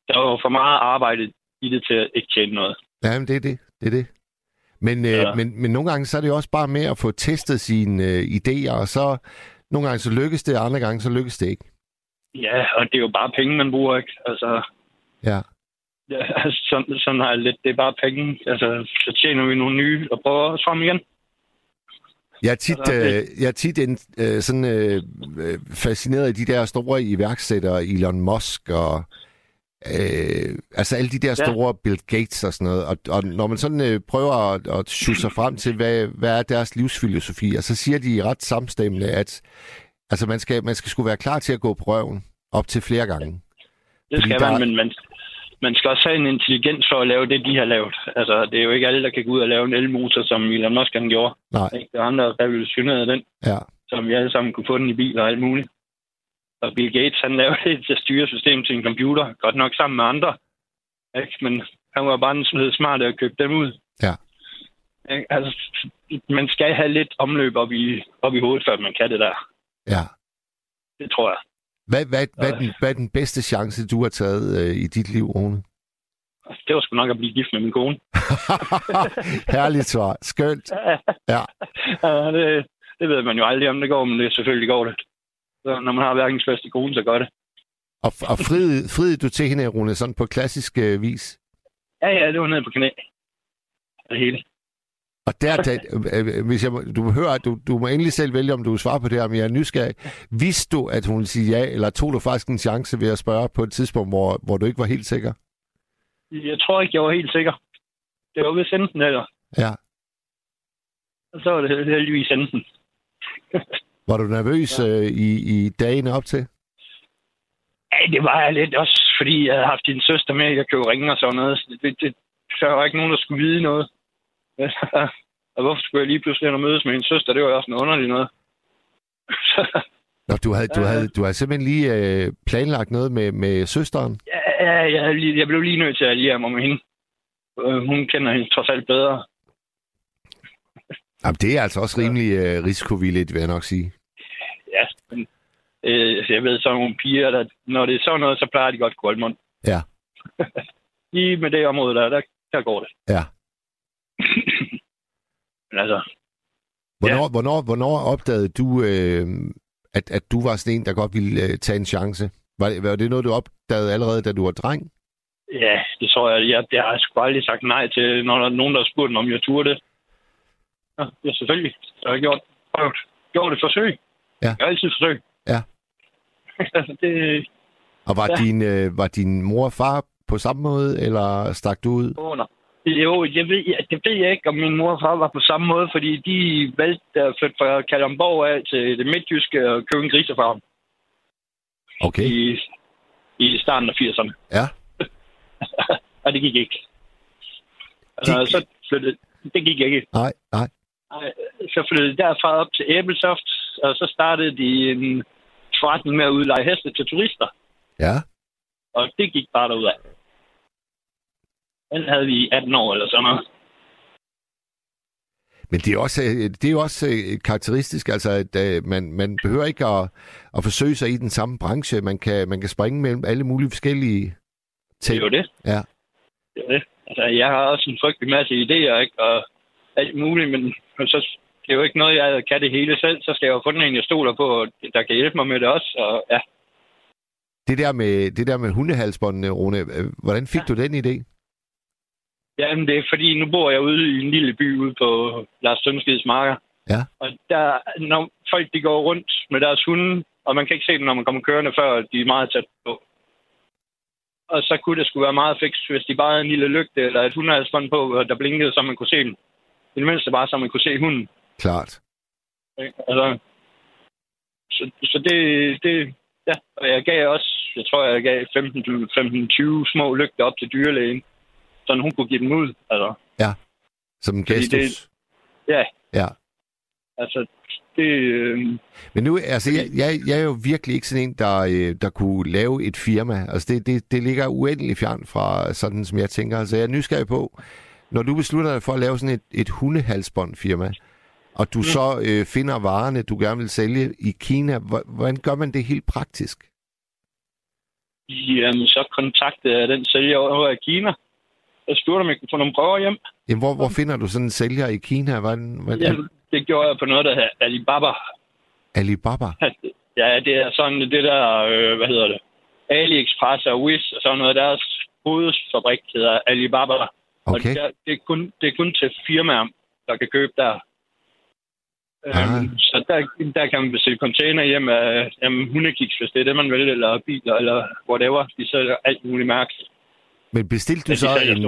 Speaker 5: Der var for meget arbejde i det til at ikke tjene noget.
Speaker 2: Ja, men det er det. Det er det. Men, øh,
Speaker 5: Ja.
Speaker 2: men, men nogle gange så er det jo også bare med at få testet sine øh, idéer, og så nogle gange så lykkes det, og andre gange så lykkes det ikke.
Speaker 5: Ja, og det er jo bare penge, man bruger, ikke? Altså,
Speaker 2: Ja.
Speaker 5: ja, altså sådan, sådan har jeg lidt. Det er bare penge. Altså, så tjener vi nogle nye og prøver os frem igen.
Speaker 2: Jeg er tit,
Speaker 5: Altså,
Speaker 2: øh, jeg er tit en, øh, sådan, øh, øh, fascineret af de der store iværksættere, Elon Musk og øh, altså alle de der
Speaker 5: Ja.
Speaker 2: store Bill Gates og sådan noget. Og, og når man sådan øh, prøver at, at sjusse sig frem til, hvad, hvad er deres livsfilosofi, og så siger de ret samstemmende, at altså, man, skal, man skal skulle være klar til at gå på røven op til flere gange.
Speaker 5: Det skal
Speaker 2: der-
Speaker 5: man, men man, man skal også have en intelligens for at lave det, de har lavet. Altså, det er jo ikke alle, der kan gå ud og lave en elmotor, som Elon Musk han gjorde.
Speaker 2: Nej,
Speaker 5: Ikke? Det er andre, der revolutionerede den,
Speaker 2: ja.
Speaker 5: som vi alle sammen kunne få den i biler og alt muligt. Og Bill Gates, han lavede et styresystem til en computer, godt nok sammen med andre. Ikke? Men han var bare sådan smart at købe dem ud.
Speaker 2: Ja.
Speaker 5: Ikke? Altså, man skal have lidt omløb op i, op i hovedet, før man kan det der.
Speaker 2: ja.
Speaker 5: Det tror jeg.
Speaker 2: Hvad, hvad, hvad, er den, hvad er den bedste chance, du har tavet øh, i dit liv, Rune?
Speaker 5: Det var sgu nok at blive gift med min kone.
Speaker 2: Herligt svar. Skønt. Ja.
Speaker 5: Ja, det, det ved man jo aldrig, om det går, men det selvfølgelig går det. Så når man har verdens bedste kone, så gør det.
Speaker 2: Og, og friede, friede du til hende, Rune, sådan på klassisk øh, vis?
Speaker 5: Ja, ja, det var nede på knæ. Det hele.
Speaker 2: Og der, der øh, øh, hvis jeg, du hører, du, du må endelig selv vælge, om du vil svare på det her, men jeg er nysgerrig. Vidste du, at hun ville sige ja, eller tog du faktisk en chance ved at spørge på et tidspunkt, hvor, hvor du ikke var helt sikker?
Speaker 5: Jeg tror ikke, jeg var helt sikker. Det var vist enten eller.
Speaker 2: Ja.
Speaker 5: Og så var det heldigvis enten.
Speaker 2: Var du nervøs ja. øh, i, i dagene op til?
Speaker 5: Ja, det var jeg lidt også, fordi jeg havde haft din søster med, jeg kunne ringe og sådan noget. Så det, det, så var ikke nogen, der skulle vide noget. og hvorfor skulle jeg lige pludselig mødes med min søster? Det var jo også noget underligt noget.
Speaker 2: Nå, du havde, du havde, du havde simpelthen lige øh, planlagt noget med, med søsteren?
Speaker 5: ja, ja, jeg, jeg blev lige nødt til at alliere mig med hende. Øh, Hun kender hende trods alt bedre.
Speaker 2: Jamen, det er altså også rimelig øh, risikovilligt, vil jeg nok sige.
Speaker 5: Ja, men øh, jeg ved sådan nogle piger, der, når det er sådan noget, så plejer de godt koldmund.
Speaker 2: Ja.
Speaker 5: Lige med det område der, der, der går det.
Speaker 2: Ja.
Speaker 5: Men altså,
Speaker 2: Hvornår, ja. hvornår, hvornår opdagede du, øh, at, at du var sådan en, der godt ville øh, tage en chance? Var det, var det noget, du opdagede allerede, da du var dreng?
Speaker 5: ja, det tror jeg, jeg, jeg har sgu aldrig sagt nej til, når der er nogen, der har spurgt mig, om jeg turde det. Ja, ja selvfølgelig. Jeg har gjort, prøvet, gjort et forsøg.
Speaker 2: Ja.
Speaker 5: Jeg har altid forsøg.
Speaker 2: Ja.
Speaker 5: altså, det
Speaker 2: Og var,
Speaker 5: Ja.
Speaker 2: din, øh, var din mor og far på samme måde, eller stak du ud?
Speaker 5: under. Jo, jeg ved, jeg, det ved jeg ikke, om min mor og far var på samme måde, fordi de valgte at flytte fra Kalundborg af til det midtjyske og købe en grisefarm
Speaker 2: Okay.
Speaker 5: i, i starten af 80'erne.
Speaker 2: Ja.
Speaker 5: og det gik ikke. Altså,
Speaker 2: Gik-
Speaker 5: så flyttede, det gik ikke.
Speaker 2: Nej, nej.
Speaker 5: Så flyttede de derfra op til Æbelsoft, og så startede de en forretning med at udleje heste til turister.
Speaker 2: Ja.
Speaker 5: Og det gik bare derud af. Den havde vi i 18 år eller sådan noget.
Speaker 2: Men det er, også, øh, det er også øh, karakteristisk, altså at øh, man, man behøver ikke at, at forsøge sig i den samme branche. Man kan, man kan springe mellem alle mulige forskellige
Speaker 5: Det
Speaker 2: ting.
Speaker 5: er jo det.
Speaker 2: Ja.
Speaker 5: Det er det. Altså, jeg har også en frygtelig masse idéer, ikke? Og alt muligt, men så det er jo ikke noget, jeg kan det hele selv. Så skal jeg jo få en, jeg stoler på, der kan hjælpe mig med det også. Og ja,
Speaker 2: Det der med, det der med hundehalsbåndene, Rune, øh, hvordan fik ja. du den idé?
Speaker 5: Jamen, det er fordi, nu bor jeg ude i en lille by ude på Lars Sønskids marker.
Speaker 2: Ja.
Speaker 5: Og der, når folk de går rundt med deres hunde, og man kan ikke se dem, når man kommer kørende, før de er meget tæt på. Og så kunne det skulle være meget fikst, hvis de bare havde en lille lygte eller et hundehalsbånd på, der blinkede, så man kunne se dem. I det mindste bare, så man kunne se hunden.
Speaker 2: Klart.
Speaker 5: Ikke? Altså, så, så det, det, ja, og jeg gav også, jeg tror, jeg gav 15-20 små lygter op til dyrlægen, så hun kunne give dem ud. Altså,
Speaker 2: Som en
Speaker 5: Fordi
Speaker 2: gestus.
Speaker 5: ja,
Speaker 2: Ja.
Speaker 5: altså, det, øh,
Speaker 2: Men nu, altså, jeg, jeg, jeg er jo virkelig ikke sådan en, der, øh, der kunne lave et firma. Altså, det, det, det ligger uendelig fjern fra sådan, som jeg tænker. Altså, jeg er nysgerrig på, når du beslutter dig for at lave sådan et, et hundehalsbåndfirma, og du mm. så øh, finder varerne, du gerne vil sælge i Kina, hvor- hvordan gør man det helt praktisk?
Speaker 5: jamen, så kontaktede jeg den sælger over i Kina. Jeg spurgte, om jeg kunne få nogle prøver hjem.
Speaker 2: Jamen, hvor, hvor finder du sådan en sælger i Kina? Hvordan, hvordan,
Speaker 5: Jamen, det gjorde jeg på noget, der hedder Alibaba.
Speaker 2: Alibaba?
Speaker 5: Ja, det er sådan det der, øh, hvad hedder det, AliExpress og Wish og sådan noget. Deres hovedfabrik hedder Alibaba. Og
Speaker 2: Okay.
Speaker 5: det, er, det, er kun, det er kun til firmaer, der kan købe der.
Speaker 2: Ah.
Speaker 5: Øhm, så der, der kan man bestille container hjem af jamen, hundekiks, hvis det er det, man vil, eller biler, eller whatever. De sælger alt muligt mærkeligt.
Speaker 2: Men bestilte du så en...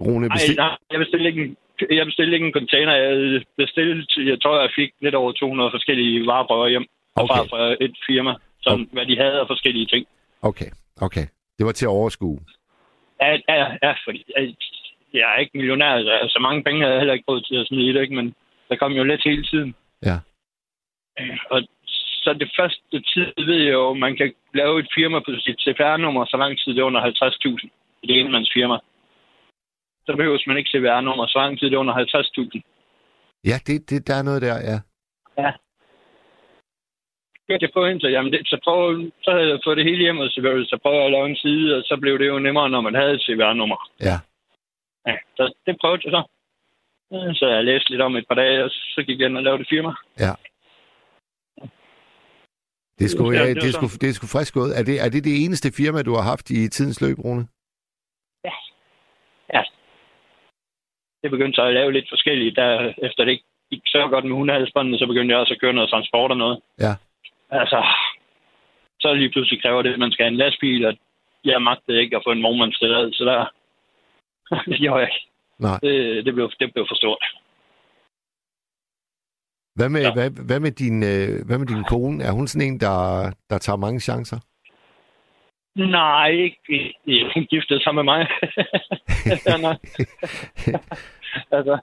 Speaker 2: Rune, bestil...
Speaker 5: nej, jeg bestilte ikke en, jeg bestilte ikke en container. Jeg bestilte, jeg tror, jeg fik lidt over 200 forskellige vareprøver hjem
Speaker 2: Okay.
Speaker 5: fra, fra et firma, som, hvad de havde af forskellige ting.
Speaker 2: Okay, okay. Det var til at overskue.
Speaker 5: Ja, ja, ja fordi jeg, er ikke millionær, så så mange penge havde jeg heller ikke råd til at smide i det, ikke? men der kom jo lidt hele tiden.
Speaker 2: Ja.
Speaker 5: Øh, Og så det første tid ved jeg jo, man kan lave et firma på sit CPR-nummer, så lang tid det er under 50.000 i det ene firma. Så behøves man ikke CPR-nummer, så lang tid det er under 50.000.
Speaker 2: Ja, det, det, der er noget der, ja.
Speaker 5: Hørte jeg på hende, så, jamen det, så, prøv, så havde jeg fået det hele hjem, og så, så prøvede jeg at lave en side, og så blev det jo nemmere, når man havde et CPR-nummer.
Speaker 2: Ja.
Speaker 5: Ja, så det prøvede jeg så. Øh, Så jeg læste lidt om et par dage, og så gik jeg ind og lavede det firma.
Speaker 2: Ja. Det sgu,
Speaker 5: Ja,
Speaker 2: ja,
Speaker 5: det var
Speaker 2: det sgu frisk gået. Er det, er det det eneste firma, du har haft i tidens løb, Rune?
Speaker 5: Det begyndte så at lave lidt forskelligt. Der, efter det ikke gik så godt med hundehalsbåndene, så begyndte jeg også at køre noget transport og noget.
Speaker 2: Ja.
Speaker 5: Altså, så lige pludselig kræver det, at man skal have en lastbil, og jeg magtede ikke at få en vognmandstilladelse der. Det gjorde jeg ikke.
Speaker 2: Nej.
Speaker 5: Det, det, blev, det blev for stort.
Speaker 2: Hvad med,
Speaker 5: Ja.
Speaker 2: hvad, hvad, med din, øh, hvad med din kone? Er hun sådan en, der, der tager mange chancer?
Speaker 5: Nej, ikke. Hun giftede sig med mig. altså,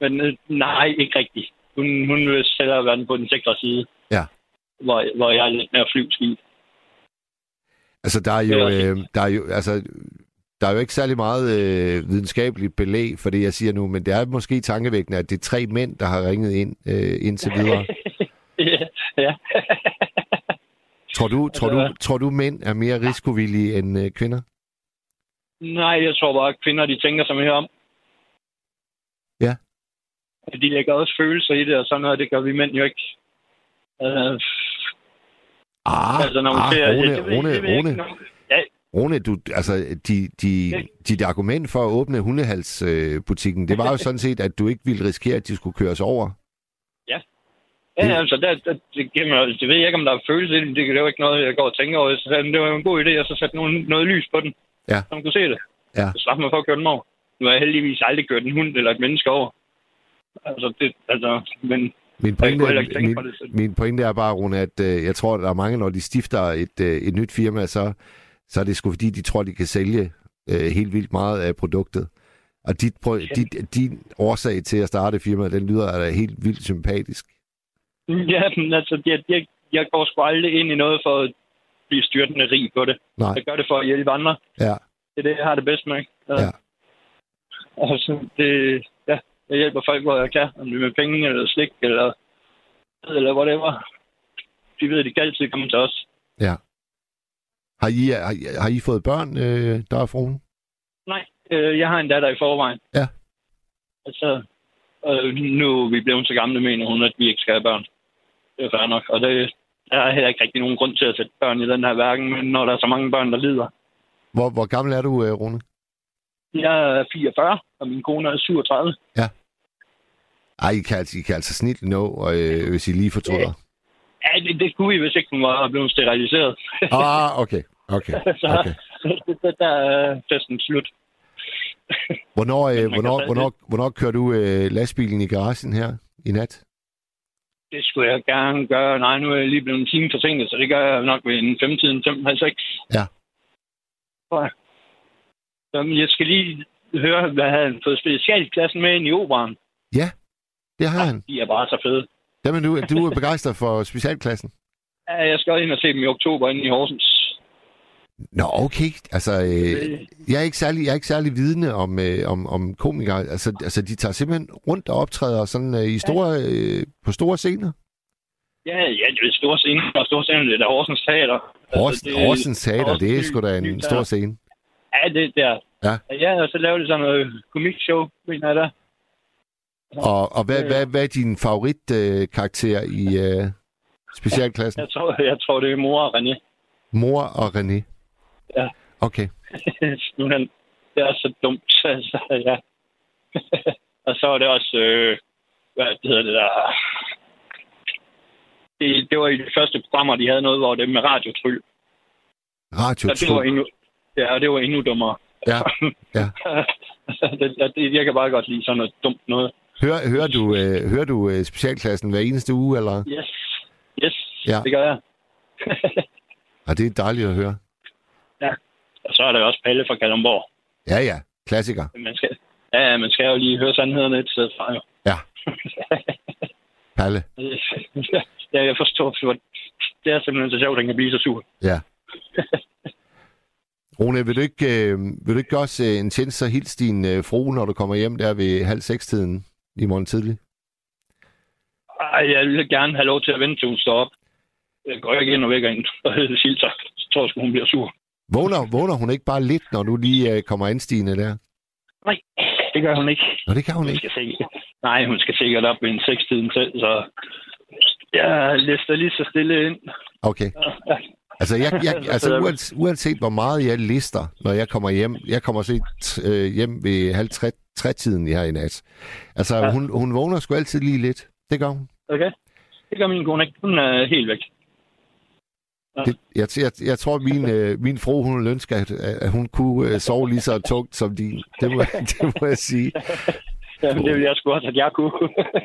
Speaker 5: men øh, nej, ikke rigtigt. Hun, hun vil selv være på den sikre side.
Speaker 2: Ja.
Speaker 5: Hvor, hvor jeg er lidt mere flyvskib.
Speaker 2: Altså, der er jo, øh, der er jo, altså, der er jo ikke særlig meget øh, videnskabeligt belæg for det, jeg siger nu, men det er måske tankevækkende, at det er tre mænd, der har ringet ind øh, indtil videre.
Speaker 5: ja. ja.
Speaker 2: Tror du, tror, du,
Speaker 5: Altså-
Speaker 2: tror du, mænd er mere risikovillige end øh, kvinder?
Speaker 5: Nej, jeg tror bare, at kvinder de tænker sig mere om.
Speaker 2: Ja.
Speaker 5: De lægger også følelser i det, og sådan noget, det gør vi mænd jo ikke. Uh,
Speaker 2: Ah,
Speaker 5: altså, når man
Speaker 2: ah
Speaker 5: ser,
Speaker 2: Rune,
Speaker 5: det ved-
Speaker 2: Rune,
Speaker 5: det jeg
Speaker 2: Rune,
Speaker 5: ikke,
Speaker 2: Rune, du, altså, de, de, dit argument for at åbne hundehalsbutikken, det var jo sådan set, at du ikke ville risikere, at de skulle køres over.
Speaker 5: Ja,
Speaker 2: Det-
Speaker 5: altså, der, der, det, giver mig, det ved jeg ikke, om der er følelse i det, men det er jo ikke noget, jeg går og tænker over. Så det var jo en god idé, at så sætte noget, noget lys på den,
Speaker 2: Ja.
Speaker 5: så man kunne se det.
Speaker 2: Ja.
Speaker 5: Så slap mig for at køre den over. Nu har jeg heldigvis aldrig kørt en hund eller et menneske over. Altså, det, altså, men
Speaker 2: Min pointe,
Speaker 5: tænke
Speaker 2: min,
Speaker 5: det.
Speaker 2: Min pointe er bare, Rune, at øh, jeg tror, at der er mange, når de stifter et, øh, et nyt firma, så, så er det sgu fordi, de tror, de kan sælge øh, helt vildt meget af produktet. Og dit, prøv, dit, din årsag til at starte firmaet, den lyder da helt vildt sympatisk.
Speaker 5: Ja, men altså, jeg, jeg, jeg går sgu aldrig ind i noget for at blive styrtende rig på det.
Speaker 2: Nej,
Speaker 5: Jeg gør det for at hjælpe andre.
Speaker 2: ja,
Speaker 5: Det er det, jeg har det bedst med. ikke?
Speaker 2: Ja.
Speaker 5: Altså, det, ja, jeg hjælper folk, hvor jeg kan. Om det er med penge, eller slik, eller, eller whatever. De ved, at de kan altid komme til os.
Speaker 2: ja. Har I, har, har I fået børn, øh, der er fruen?
Speaker 5: Nej, øh, jeg har en datter i forvejen.
Speaker 2: Ja.
Speaker 5: Altså, øh, nu er vi blevet så gamle, mener hun, at vi ikke skal have børn. Det er fair nok. Og det, der er heller ikke rigtig nogen grund til at sætte børn i den her verden, men når der er så mange børn, der lider.
Speaker 2: Hvor, hvor gammel er du, øh, Rune?
Speaker 5: Jeg er 44, og min kone er 37.
Speaker 2: Ej, I kan, altså- I kan altså snit nå, øh, hvis I lige fortryder.
Speaker 5: Ja, det, det kunne vi, hvis ikke hun var blevet steriliseret.
Speaker 2: Ah, okay. Okay,
Speaker 5: så
Speaker 2: okay.
Speaker 5: der, der er festen slut.
Speaker 2: Hvornår, øh, hvornår, hvornår, hvornår kører du øh, lastbilen i garagen her i nat?
Speaker 5: Det skulle jeg gerne gøre. Nej, nu er jeg lige blevet en time forsinket, så det gør jeg nok ved en femtiden, fem, halv seks.
Speaker 2: Ja.
Speaker 5: Tror jeg. Så, men jeg skal lige høre, hvad han fået specialklassen med ind i operan.
Speaker 2: Ja, det har han.
Speaker 5: De er bare så fede.
Speaker 2: Jamen, du, du er begejstret for specialklassen?
Speaker 5: Ja, jeg skal ind og se dem i oktober inde i Horsens.
Speaker 2: Nå, okay. Altså, øh, jeg, er ikke særlig, jeg er ikke særlig vidende om, øh, om, om komikere. Altså, altså, de tager simpelthen rundt og optræder sådan øh, i store, øh, på store scener.
Speaker 5: Ja, ja, det er store scene. Og store scene, det er der Horsens Teater.
Speaker 2: Horsens,
Speaker 5: det-
Speaker 2: Horsens Teater,
Speaker 5: Horsens
Speaker 2: det er
Speaker 5: Ny-
Speaker 2: sgu da
Speaker 5: Ny
Speaker 2: en
Speaker 5: Teater.
Speaker 2: stor scene.
Speaker 5: Ja, det der.
Speaker 2: Ja.
Speaker 5: Ja, og så laver de sådan noget komikshow, mener jeg der.
Speaker 2: Og, og hvad,
Speaker 5: Øh.
Speaker 2: hvad, hvad er din favoritkarakter øh, karakter i øh, specialklassen?
Speaker 5: Jeg tror, jeg tror det er mor og René.
Speaker 2: Mor og René?
Speaker 5: Ja.
Speaker 2: Okay.
Speaker 5: han, det er så dumt, altså, ja. og så er det også, øh, hvad det hedder det der, det, det var i de første programmer, de havde noget, hvor det med radiotryl.
Speaker 2: Radio
Speaker 5: Og det var endnu, ja, og det var endnu dummere.
Speaker 2: Ja, ja.
Speaker 5: det, det, jeg kan bare godt lide sådan noget dumt noget.
Speaker 2: Hører, hører du, øh, hører du øh, specialklassen hver eneste uge, eller?
Speaker 5: Yes, yes,
Speaker 2: Ja.
Speaker 5: det gør jeg.
Speaker 2: Ja, det er dejligt at høre.
Speaker 5: Og så er der også Palle fra Kalundborg.
Speaker 2: Ja, ja. Klassiker.
Speaker 5: Man skal, ja, man skal jo lige høre sandhederne et sted fra, jo.
Speaker 2: Ja. Palle.
Speaker 5: ja, jeg forstår, for det er simpelthen så sjovt, at han kan blive så sur.
Speaker 2: Ja. Rune, vil du ikke, øh, vil du ikke gøre os øh, en tjeneste, så hils din øh, frue, når du kommer hjem der ved halv seks-tiden i morgen tidlig?
Speaker 5: Ej, jeg vil gerne have lov til at vente, til hun står op. Jeg går ikke ind og vækker hende og hilser. Så tror jeg, hun bliver sur.
Speaker 2: Vågner, vågner hun ikke bare lidt, når du lige øh, kommer anstigende der?
Speaker 5: Nej, det gør hun ikke.
Speaker 2: Nå, det kan hun
Speaker 5: Hun
Speaker 2: ikke.
Speaker 5: skal se. Nej, hun skal sikkert op ved en sekstiden selv, så jeg lister lige så stille ind.
Speaker 2: Okay. Altså, jeg, jeg, altså uanset, uanset hvor meget jeg lister, når jeg kommer hjem, jeg kommer set øh, hjem ved halv tre, trætiden her i nat. Altså. Ja. hun, hun vågner sgu altid lige lidt. Det gør hun.
Speaker 5: Okay? Det gør min kone ikke. Hun er helt væk.
Speaker 2: Det, jeg, jeg, jeg tror, min, øh, min fru, hun ønsker, at, at hun kunne øh, sove lige så tungt som din. Det må, det må jeg sige.
Speaker 5: Jamen, det vil jeg sgu også, at jeg kunne.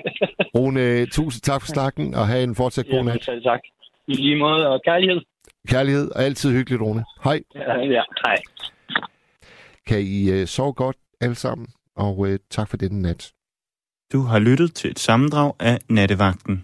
Speaker 2: Rune, tusind tak for snakken, og have en fortsat god nat.
Speaker 5: selv tak. I lige måde, og kærlighed.
Speaker 2: Kærlighed er altid hyggeligt, Rune. Hej.
Speaker 5: Ja, ja. hej.
Speaker 2: Kan I øh, sove godt alle sammen, og øh, tak for denne nat.
Speaker 6: Du har lyttet til et sammendrag af Nattevagten.